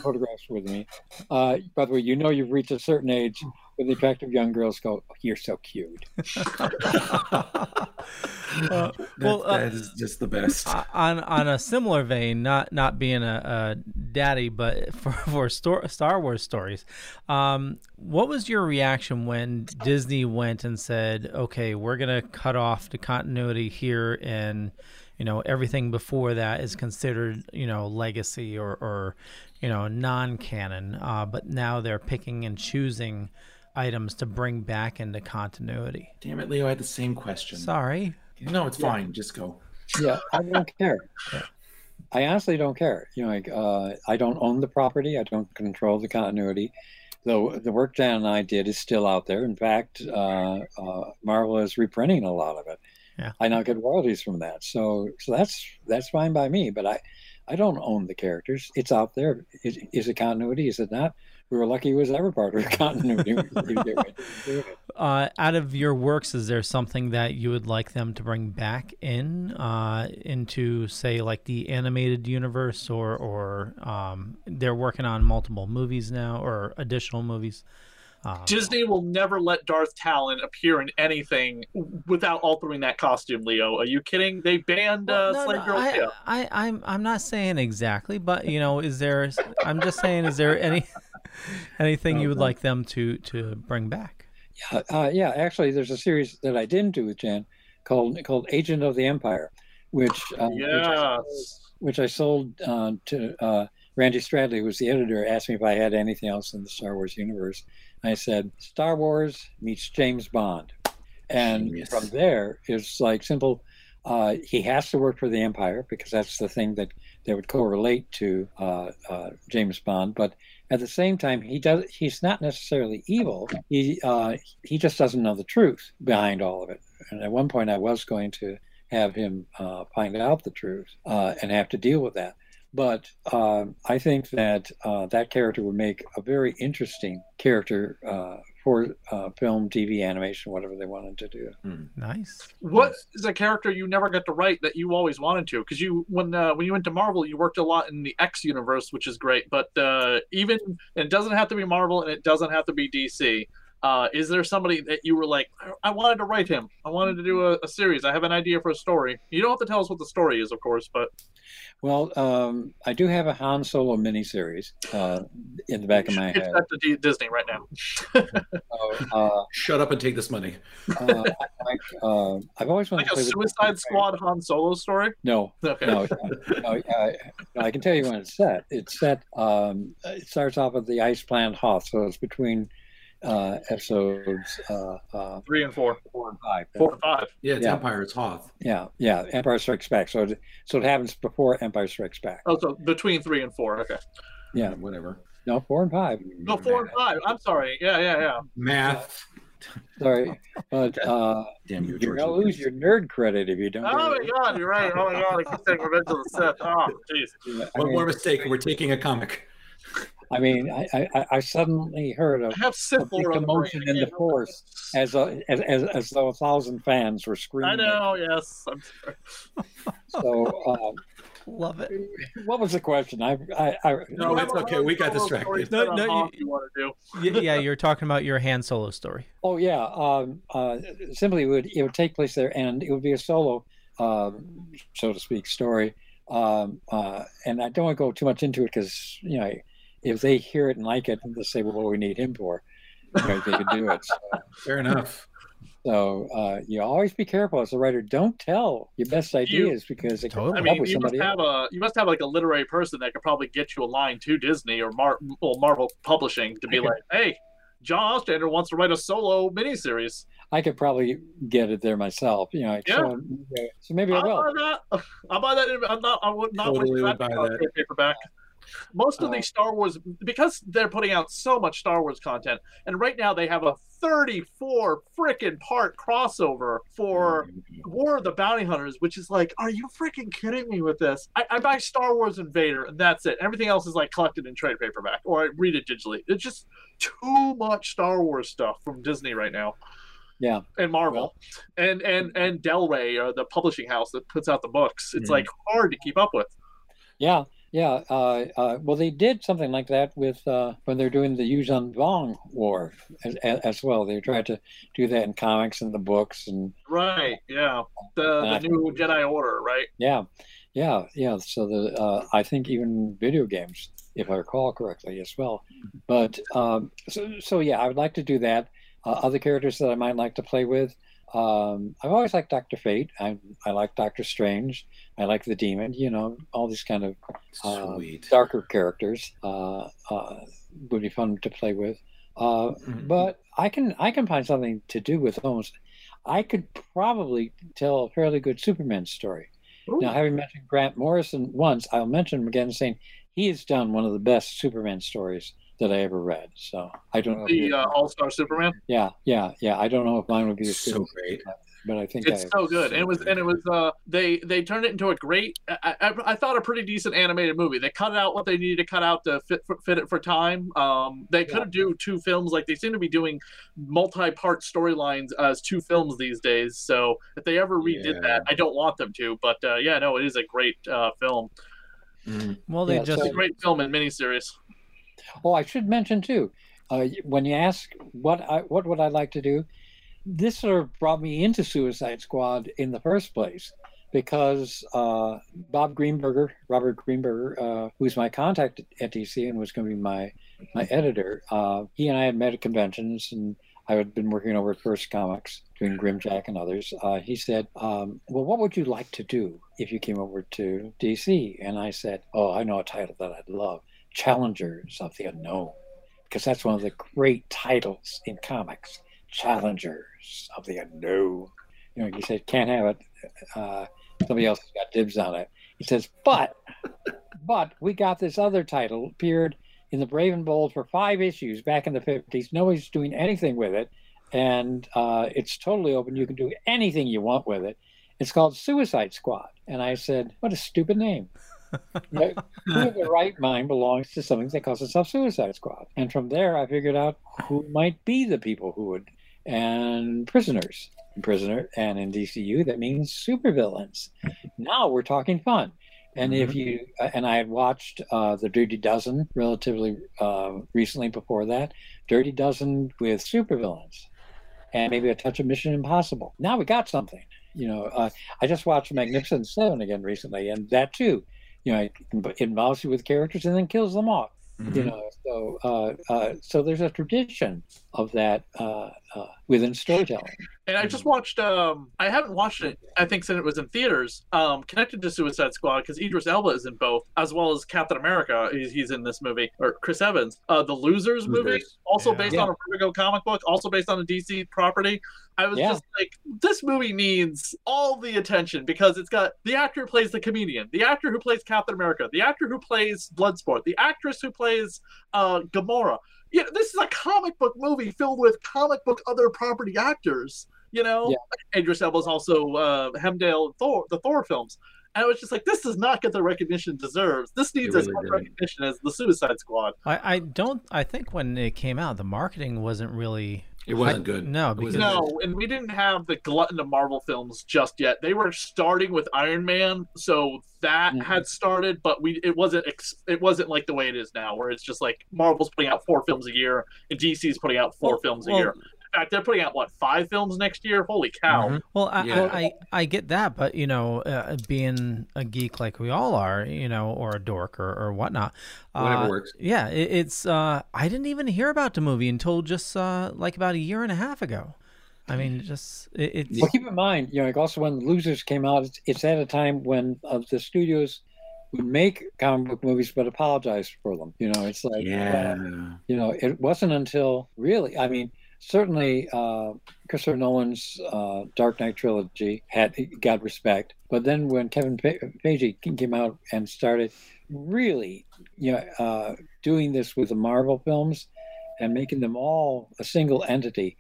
photographs with me. Uh, by the way, you know you've reached a certain age when the attractive young girls go, oh, "You're so cute." Uh, That- well, uh, that is just the best. On on a similar vein, not not being a, a daddy, but for for Star, Star Wars stories, um, what was your reaction when Disney went and said, "Okay, we're gonna cut off the continuity here, and you know everything before that is considered you know legacy or or you know non-canon," uh, but now they're picking and choosing items to bring back into continuity. Damn it, Leo! I had the same question. Sorry. No, it's fine. Just go. Yeah, I don't care. I honestly don't care. You know, like uh, I don't own the property. I don't control the continuity. Though the work Dan and I did is still out there. In fact, uh, uh, Marvel is reprinting a lot of it. Yeah. I now get royalties from that. So, so that's that's fine by me. But I, I don't own the characters. It's out there. Is, is it continuity? Is it not? We were lucky it was ever part of continuity. Uh, out of your works, is there something that you would like them to bring back in uh, into, say, like the animated universe, or or um, they're working on multiple movies now or additional movies? Um, Disney will never let Darth Talon appear in anything without altering that costume. Leo, are you kidding? They banned uh, no, Slave no, Girl I, Tale. I, I'm I'm not saying exactly, but you know, is there? I'm just saying, is there any anything you would like them to to bring back? Yeah, uh, yeah. Actually, there's a series that I didn't do with Jan called called Agent of the Empire, which uh, which, I, Yes. which I sold uh, to uh, Randy Stradley, who was the editor. Asked me if I had anything else in the Star Wars universe. I said Star Wars meets James Bond, and Genius. from there it's like simple. Uh, he has to work for the Empire because that's the thing that that would correlate to uh, uh, James Bond, but at the same time he does he's not necessarily evil he uh, he just doesn't know the truth behind all of it and at one point i was going to have him uh, find out the truth uh, and have to deal with that but um i think that uh, that character would make a very interesting character uh, for uh, film tv animation whatever they wanted to do Nice. What is a character you never got to write that you always wanted to? Because you, when uh, when you went to Marvel, you worked a lot in the X universe, which is great. But uh, even and it doesn't have to be Marvel, and it doesn't have to be DC. Uh, is there somebody that you were like, I wanted to write him. I wanted to do a, a series. I have an idea for a story. You don't have to tell us what the story is, of course, but well um, i do have a han solo miniseries uh, in the back of my head at the D- Disney right now. so, uh, Shut up and take this money. uh, I, like, uh, I've always wanted Like to a play with Suicide Squad Han Solo story. No, Okay. no, no. No, I can tell you when it's set. It's set. Um, it starts off at the Ice Planet Hoth, so it's between uh, episodes uh, uh, Three and four. four and five. Four and five. Yeah, it's Yeah. Empire. It's Hoth. Yeah, yeah. Empire Strikes Back. So, it, so it happens before Empire Strikes Back. Oh, so between three and four. Okay. Yeah, Whatever. no, four and five. No, four and five. I'm sorry. Yeah, yeah, yeah. Math. Sorry, but uh, Damn you, you're gonna lose your nerd credit if you don't. Oh my god, you're right. Oh my god, I keep saying Revenge of the Sith. Oh, jeez. Yeah, I One mean, more mistake, we're taking a comic. I mean, I, I, I suddenly heard of I have a Sith big lore on the commotion in the force as, a, as, as as though a thousand fans were screaming. I know. Yes. I'm sorry. So, um, Love it. what was the question? I, I, I No, You it's okay. We got distracted. No, no, you- you want to do. Yeah, you're talking about your Han Solo story. oh yeah, um, uh, simply it would it would take place there, and it would be a solo, um, so to speak, story. Um, uh, and I don't want to go too much into it because you know, if they hear it and like it, and they'll say, "Well, what we need him for?" You know, they could do it. So, Fair enough. so uh, you always be careful as a writer. Don't tell your best ideas because it can Totally. I come mean, up with you must somebody else. have a you must have like a literary person that could probably get you a line to Disney or Mar- well, Marvel Publishing to be Okay. like, "Hey, John Ostrander wants to write a solo miniseries." I could probably get it there myself. You know, Yeah. so, so maybe I I'll buy that. I'll buy that. I'm not. I would not Totally like would buy that. trade paperback. Most of Uh, these Star Wars, because they're putting out so much Star Wars content, and right now they have a 34 freaking part crossover for War of the Bounty Hunters, which is like, are you freaking kidding me with this? I, I buy Star Wars Invader, and that's it. Everything else is like collected in trade paperback, or I read it digitally. It's just too much Star Wars stuff from Disney right now Yeah. and Marvel, and and and Del Rey, or the publishing house that puts out the books. It's Mhm. like hard to keep up with. Yeah, yeah. Uh, uh, well, they did something like that with uh, when they're doing the Yuzhan Vong War as, as well. They tried to do that in comics and the books, and Right? Yeah. The I the new Jedi Order, right? yeah, yeah, yeah. So the uh, I think even video games, if I recall correctly, as well. But um, so, so yeah, I would like to do that. Uh, other characters that I might like to play with. Um, I've always liked Doctor Fate. I I like Doctor Strange. I like the Demon. You know, all these kind of uh, Sweet. darker characters uh, uh, would be fun to play with. Uh, Mhm. But I can I can find something to do with those. I could probably tell a fairly good Superman story. Now, having mentioned Grant Morrison once, I'll mention him again, saying he has done one of the best Superman stories that I ever read. So I don't know. if The uh, All Star Superman. yeah, yeah, yeah. I don't know if mine would be as good, So as- great. but I think It's I, so good, and it was and it was uh they they turned it into a great I, I, I thought a pretty decent animated movie. They cut out what they needed to cut out to fit fit it for time. Um, they could do two films like they seem to be doing multi-part storylines as two films these days. So if they ever redid Yeah. that, I don't want them to, but uh, yeah, no, it is a great uh, film, Mhm. Well, they Yeah, just so- a great film and miniseries. Oh, I should mention too. Uh, when you ask what I what would I like to do, this sort of brought me into Suicide Squad in the first place because uh, Bob Greenberger, Robert Greenberger, uh, who's my contact at DC and was going to be my my editor, uh, he and I had met at conventions and. I had been working over at First Comics, doing Grimjack and others. Uh, he said, um, "Well, what would you like to do if you came over to DC?" And I said, "Oh, I know a title that I'd love: Challengers of the Unknown, because that's one of the great titles in comics. Challengers of the Unknown. You know, he said, can't have it. Uh, somebody else has got dibs on it. He says, but, but we got this other title appeared in the Brave and Bold for five issues back in the 50s. Nobody's doing anything with it. And uh, it's totally open. You can do anything you want with it. It's called Suicide Squad. And I said, what a stupid name. Who in the right mind belongs to something that calls itself Suicide Squad? And from there, I figured out who might be the people who would, and prisoners. Prisoner, and in DCU, that means supervillains. Now we're talking fun. And if you and I had watched uh, the Dirty Dozen relatively uh, recently before that, Dirty Dozen with supervillains, and maybe a touch of Mission Impossible. Now we got something. You know, uh, I just watched Magnificent Seven again recently, and that too, you know, it involves you with characters and then kills them off. You know, so uh, uh, so there's a tradition of that uh, uh, within storytelling. And I just watched. Um, I haven't watched it. I think since it was in theaters. Um, connected to Suicide Squad because Idris Elba is in both, as well as Captain America. He's, he's in this movie, or Chris Evans. Uh, the Losers, movie, also Yeah. based Yeah. on a Vertigo comic book, also based on a DC property. I was Yeah. just like, this movie needs all the attention because it's got the actor who plays the comedian, the actor who plays Captain America, the actor who plays Bloodsport, the actress who plays uh, Gamora. Yeah, this is a comic book movie filled with comic book other property actors. You know, Yeah. Idris Elba is also uh, Heimdall Thor, the Thor films. And I was just like, this does not get the recognition it deserves. This needs It as much didn't. recognition as the Suicide Squad. I, I don't. I think when it came out, the marketing wasn't really. It wasn't I- good. No, because No, and we didn't have the glutton of Marvel films just yet. They were starting with Iron Man, so that Mhm. had started, but we it wasn't ex, it wasn't like the way it is now, where it's just like Marvel's putting out four films a year and DC's putting out four Well- films a well- year. In fact, they're putting out what five films next year? Holy cow! Mhm. Well, I, Yeah. I, I I get that, but you know, uh, being a geek like we all are, you know, or a dork or, or whatnot, Whatever uh, works. Yeah, it, it's. Uh, I didn't even hear about the movie until just uh, like about a year and a half ago. I mean, just it, it's. Well, keep in mind, you know, like also when Losers came out, it's, it's at a time when uh, the studios would make comic book movies but apologize for them. You know, it's like, Yeah. uh, you know, it wasn't until really, I mean, certainly uh, Christopher Nolan's uh, Dark Knight trilogy had got respect, but then when Kevin Feige came out and started really, you know, uh, doing this with the Marvel films and making them all a single entity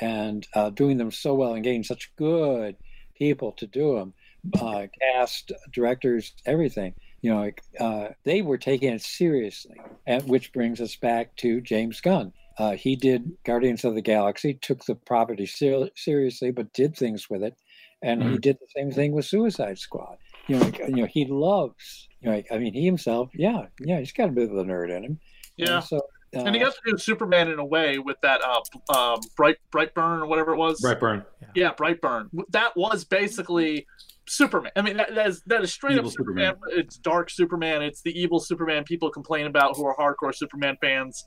and uh, doing them so well and getting such good people to do them, uh, cast, directors, everything. You know, uh, they were taking it seriously, and which brings us back to James Gunn. Uh, he did Guardians of the Galaxy, took the property ser- seriously, but did things with it, and mm-hmm. he did the same thing with Suicide Squad. You know, like, you know, he loves. You know, like, I mean, he himself, yeah, yeah, he's got a bit of a nerd in him. Yeah. And so uh, and he got to do Superman in a way with that uh, um, bright Brightburn or whatever it was. Brightburn. Yeah, yeah Brightburn. That was basically Superman. I mean, that, that is that is straight evil up Superman. Superman. It's dark Superman. It's the evil Superman people complain about who are hardcore Superman fans.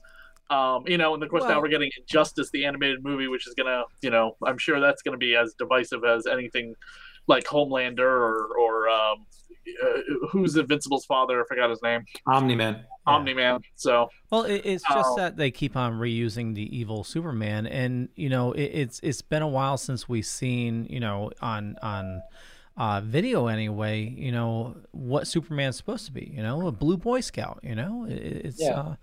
Um, you know, and of course well, now we're getting Injustice, the animated movie, which is gonna, you know, I'm sure that's gonna be as divisive as anything like Homelander or or um, uh, who's Invincible's father? I forgot his name. Omni Man. Omni Man. So well, it, it's just uh, that they keep on reusing the evil Superman, and you know, it, it's it's been a while since we've seen you know on on uh, video anyway. You know what Superman's supposed to be. You know, a blue Boy Scout. You know, it, it's yeah. uh,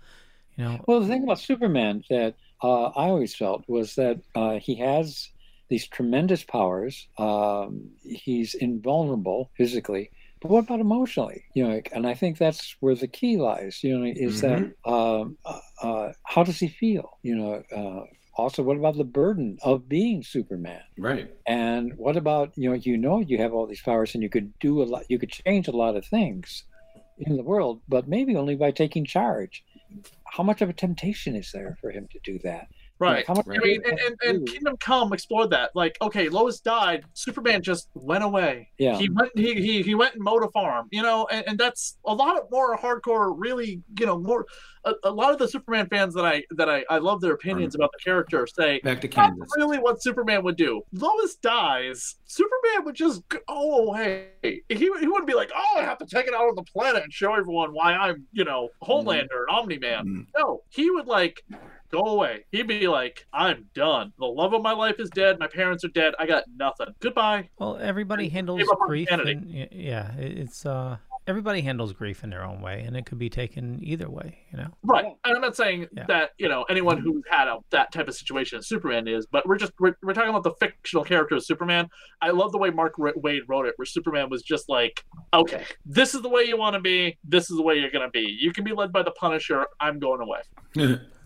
you know. Well, the thing about Superman that uh, I always felt was that uh, he has these tremendous powers. Um, he's invulnerable physically but what about emotionally? You know, and I think that's where the key lies. You know, is mm-hmm. that um, uh, uh, how does he feel? You know, uh, also what about the burden of being Superman? Right. And what about you know, you know, you have all these powers and you could do a lot, you could change a lot of things in the world, but maybe only by taking charge. How much of a temptation is there for him to do that? Right. I mean, and, and, and, Kingdom Come explored that. Like, okay, Lois died. Superman just went away. Yeah. He went. He he, he went and mowed a farm. You know, and, and that's a lot of more hardcore. Really, you know, more. A, a lot of the Superman fans that I that I I love their opinions about the character say back to Kansas. really what Superman would do. Lois dies. Superman would just go away. He he wouldn't be like, oh, I have to take it out on the planet and show everyone why I'm you know Homelander mm. and Omni Man. Mm. No, he would like go away. He'd be like, I'm done. The love of my life is dead. My parents are dead. I got nothing. Goodbye. Well, everybody handles grief. And, yeah, it's uh, everybody handles grief in their own way, and it could be taken either way. You know. Right. And I'm not saying yeah. that you know anyone who's had a, that type of situation as Superman is, but we're just we're, we're talking about the fictional character of Superman. I love the way Mark Waid wrote it, where Superman was just like, okay, this is the way you want to be. This is the way you're gonna be. You can be led by the Punisher. I'm going away.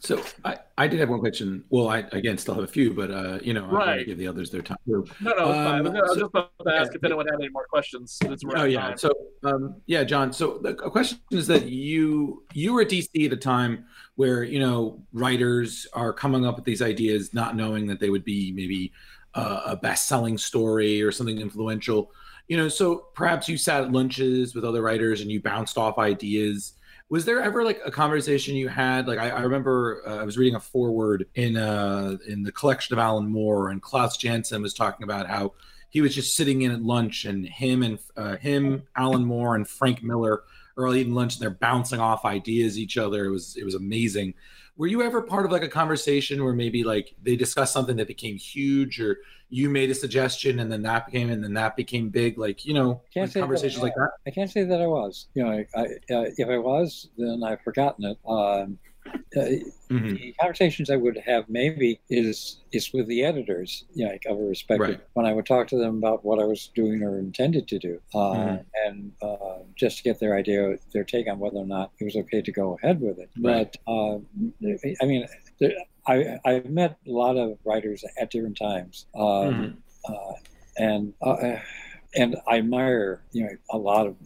So I, I did have one question. Well, I again still have a few, but uh, you know, right. to give the others their time. No, no, um, I was so, just about to ask yeah, if anyone had any more questions. oh yeah. Time. So um, yeah, John. So the question is that you you were at DC at a time where you know writers are coming up with these ideas, not knowing that they would be maybe uh, a best-selling story or something influential. You know, so perhaps you sat at lunches with other writers and you bounced off ideas was there ever like a conversation you had? Like I, I remember uh, I was reading a foreword in uh in the collection of Alan Moore, and Klaus Janson was talking about how he was just sitting in at lunch, and him and uh, him, Alan Moore, and Frank Miller are eating lunch, and they're bouncing off ideas each other. It was it was amazing. Were you ever part of like a conversation where maybe like they discussed something that became huge, or you made a suggestion and then that became and then that became big like you know conversations that like that i can't say that i was you know I, I, uh, if i was then i've forgotten it um, uh, mm-hmm. the conversations I would have maybe is is with the editors, you know, like of a respective right. when I would talk to them about what I was doing or intended to do, uh, mm-hmm. and uh, just to get their idea, their take on whether or not it was okay to go ahead with it. Right. But uh, I mean, I, I've met a lot of writers at different times, um, mm-hmm. uh, and uh, and I admire you know a lot of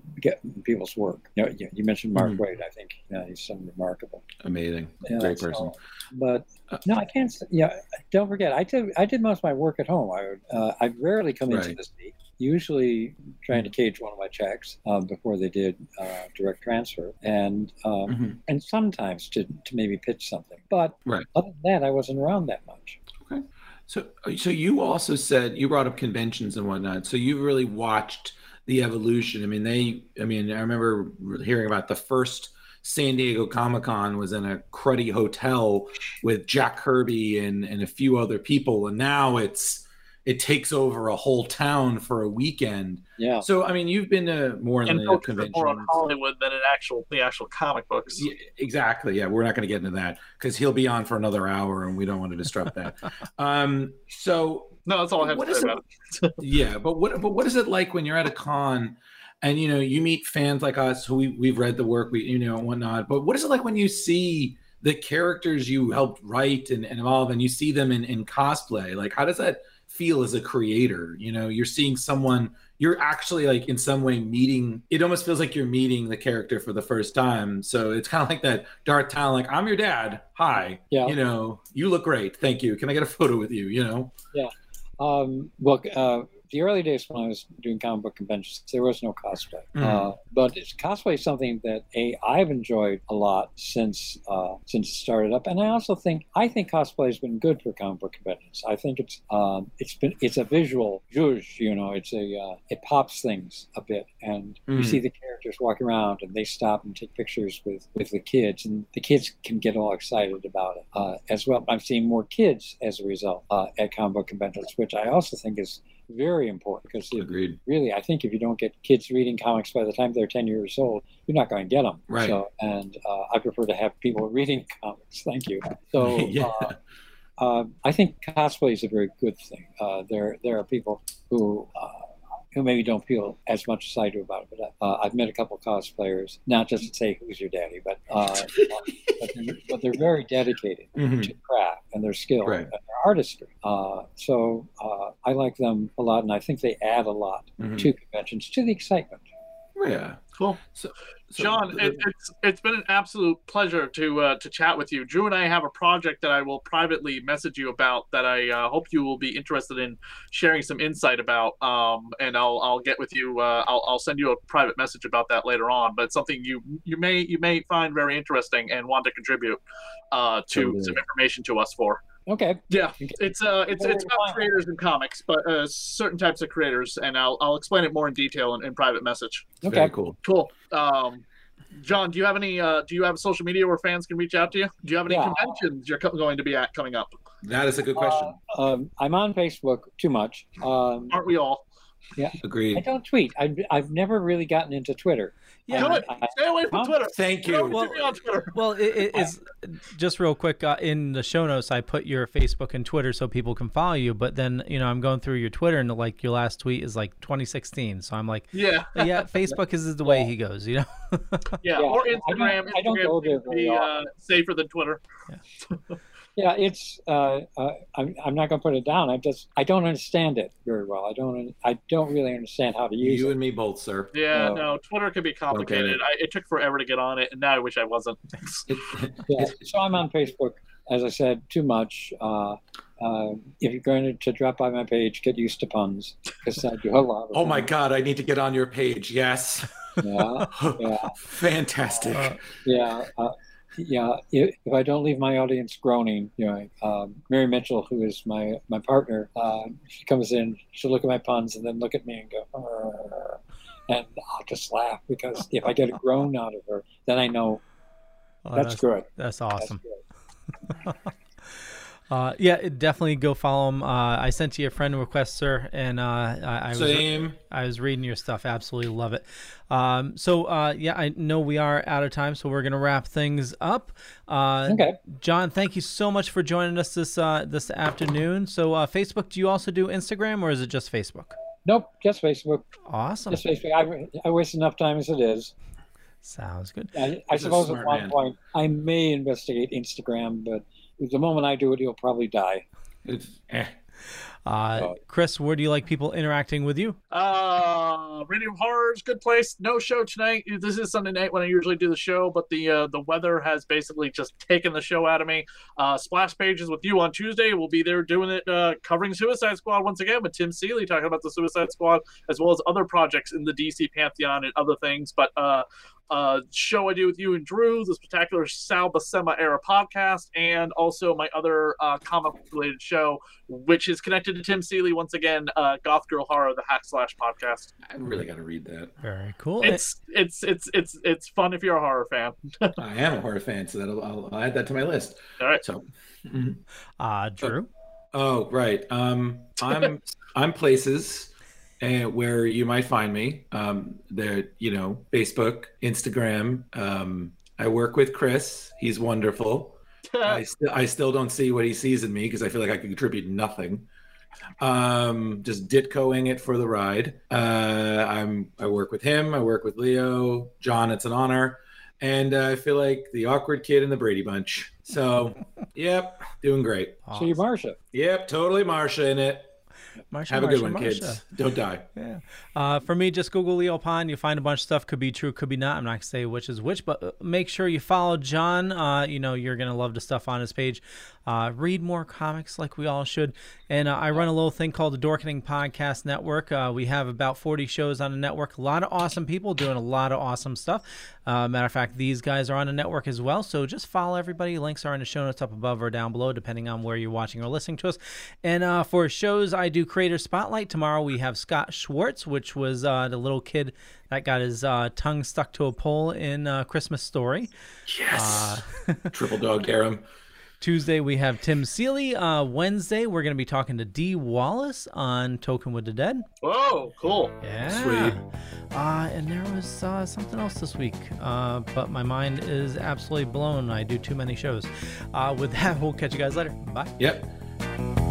people's work. You know, you, mentioned Mark mm-hmm. Waid. I think he's some remarkable, amazing, yeah, great person. So, but uh, no, I can't. Yeah, don't forget. I did. I did most of my work at home. I would. Uh, I rarely come right. into the city. Usually, trying to mm-hmm. cage one of my checks um, before they did uh, direct transfer, and um, mm-hmm. and sometimes to to maybe pitch something. But right. other than that, I wasn't around that much. Okay. So, so you also said you brought up conventions and whatnot. So you really watched the evolution. I mean, they. I mean, I remember hearing about the first San Diego Comic Con was in a cruddy hotel with Jack Kirby and and a few other people, and now it's it takes over a whole town for a weekend. Yeah. So I mean, you've been to more than And the convention. more on Hollywood than in actual the actual comic books. Yeah, exactly. Yeah, we're not going to get into that because he'll be on for another hour, and we don't want to disrupt that. um, so No, that's all I have to say about it. yeah, but what but what is it like when you're at a con and you know you meet fans like us who we, we've read the work we you know and whatnot. But what is it like when you see the characters you helped write and, and evolve and you see them in, in cosplay? Like how does that feel as a creator? You know, you're seeing someone you're actually like in some way meeting it almost feels like you're meeting the character for the first time. So it's kind of like that Darth Talon, like, I'm your dad. Hi. Yeah. You know, you look great. Thank you. Can I get a photo with you? You know? Yeah. Um, well, uh, the early days when I was doing comic book conventions, there was no cosplay. Mhm. Uh, but it's, cosplay is something that a I've enjoyed a lot since uh, since it started up, and I also think I think cosplay has been good for comic book conventions. I think it's um, it's been it's a visual zhuzh, you know, it's a uh, it pops things a bit, and you Mhm. see the characters walking around, and they stop and take pictures with with the kids, and the kids can get all excited about it uh, as well. I'm seeing more kids as a result uh, at comic book conventions, which I also think is very important because really, I think if you don't get kids reading comics by the time they're 10 years old, you're not going to get them. Right. So, and uh, I prefer to have people reading comics. Thank you. So, Yeah. uh, uh, I think cosplay is a very good thing. Uh, there, there are people who uh, who maybe don't feel as much as I do about it. But uh, I've met a couple cosplayers, not just to say who's your daddy, but uh, but, they're, but they're very dedicated Mhm. to craft and their skill Right. and their artistry. Uh, so uh, I like them a lot, and I think they add a lot Mhm. to conventions, to the excitement. Yeah. Cool. So, so John, it, it's it's been an absolute pleasure to uh, to chat with you. Drew and I have a project that I will privately message you about that I uh, hope you will be interested in sharing some insight about. Um, and I'll I'll get with you. Uh, I'll I'll send you a private message about that later on. But it's something you you may you may find very interesting and want to contribute uh, to Totally. some information to us for. Okay. Yeah, it's uh, it's it's about creators and comics, but uh, certain types of creators, and I'll I'll explain it more in detail in, in private message. Okay. Very cool. Cool. Um, John, do you have any? Uh, do you have social media where fans can reach out to you? Do you have any Yeah. conventions you're co- going to be at coming up? That is a good question. Um, I'm on Facebook too much. Um, Aren't we all? I Agreed. I don't tweet. I've, I've never really gotten into Twitter. Yeah. Good. I- Stay away from Huh? Twitter. Thank you. Well- Twitter. Well, it, it is just real quick uh, in the show notes. I put your Facebook and Twitter so people can follow you. But then you know I'm going through your Twitter and like your last tweet is like 2016. So I'm like, Yeah, yeah, Facebook is the way he goes. You know. yeah, Yeah, or I don't- Instagram. I don't Instagram go there be uh, safer than Twitter. Yeah, it's. Uh, uh, I'm, I'm not going to put it down. I just I don't understand it very well. I don't I don't really understand how to use You it. and me both, sir. Yeah, No. no, Twitter can be complicated. it. I, it took forever to get on it, and now I wish I wasn't. Yeah. So I'm on Facebook, as I said, too much. Uh, uh, if you're going to, to drop by my page, get used to puns because I do a lot. Of oh my. God, I need to get on your page. Yes. Yeah, yeah, Fantastic. Uh, yeah. Uh, yeah, if, if I don't leave my audience groaning, you know, um, Mary Mitchell, who is my my partner, uh, she comes in, she'll look at my puns and then look at me and go, "Arr," and I'll just laugh because if I get a groan out of her, then I know Oh, that's, good. That's That's awesome. good. Uh, yeah, definitely go follow him. Uh, I sent you a friend request, sir, and uh, I, I was I was reading your stuff. Absolutely love it. Um, so uh, yeah, I know we are out of time, so we're gonna wrap things up. Uh, Okay. John, thank you so much for joining us this uh, this afternoon. So uh, Facebook, do you also do Instagram, or is it just Facebook? Nope, just Facebook. Awesome. Just Facebook. I, I waste enough time as it is. Sounds good. I, I suppose at one man. point I may investigate Instagram, but the moment I do it, he'll probably die. It's, eh. Uh, Chris, where do you like people interacting with you? Uh, Radio Horrors, good place. No show tonight. This is Sunday night when I usually do the show, but the uh, the weather has basically just taken the show out of me. Uh, Splash Pages with you on Tuesday. We'll be there doing it, uh, covering Suicide Squad once again with Tim Seeley talking about the Suicide Squad as well as other projects in the DC pantheon and other things. But uh, uh, show I do with you and Drew, the Spectacular Sal Buscema Era podcast, and also my other uh, comic related show, which is connected to Tim Seeley once again, uh, Goth Girl Horror, the Hack Slash podcast. I really got to read that. Very cool. It's it's it's it's it's fun if you're a horror fan. I am a horror fan, so that'll I'll, I'll add that to my list. All right. So, uh, Drew. Oh, right. Um, I'm I'm places uh, where you might find me. Um, there, you know, Facebook, Instagram. Um, I work with Chris. He's wonderful. I, st- I still don't see what he sees in me because I feel like I can contribute nothing. Um, just ditcoing it for the ride. Uh, I'm I work with him. I work with Leo, John. It's an honor, and uh, I feel like the awkward kid in the Brady Bunch. So, yep, doing great. So you're Marsha. Yep, totally Marsha in it. Marsha, Have a good Marsha, one, Marsha. kids. Don't die. Yeah. Uh, for me, just Google Leo Pond. You find a bunch of stuff. Could be true, could be not. I'm not gonna say which is which, but uh, make sure you follow John. Uh, you know you're gonna love the stuff on his page. Uh, read more comics like we all should. And uh, I run a little thing called the Dorkening Podcast Network. Uh, we have about 40 shows on the network. A lot of awesome people doing a lot of awesome stuff. Uh, matter of fact, these guys are on the network as well. So just follow everybody. Links are in the show notes up above or down below, depending on where you're watching or listening to us. And uh, for shows, I do Creator Spotlight. Tomorrow we have Scott Schwartz, which was uh, the little kid that got his uh, tongue stuck to a pole in uh, Christmas Story. Yes. Triple dog dare him. Tuesday we have Tim Seeley. Uh, Wednesday we're going to be talking to D Wallace on Token with the Dead. Whoa, cool. Yeah. Sweet. Uh, and there was uh, something else this week, uh, but my mind is absolutely blown. I do too many shows. Uh, with that, we'll catch you guys later. Bye. Yep.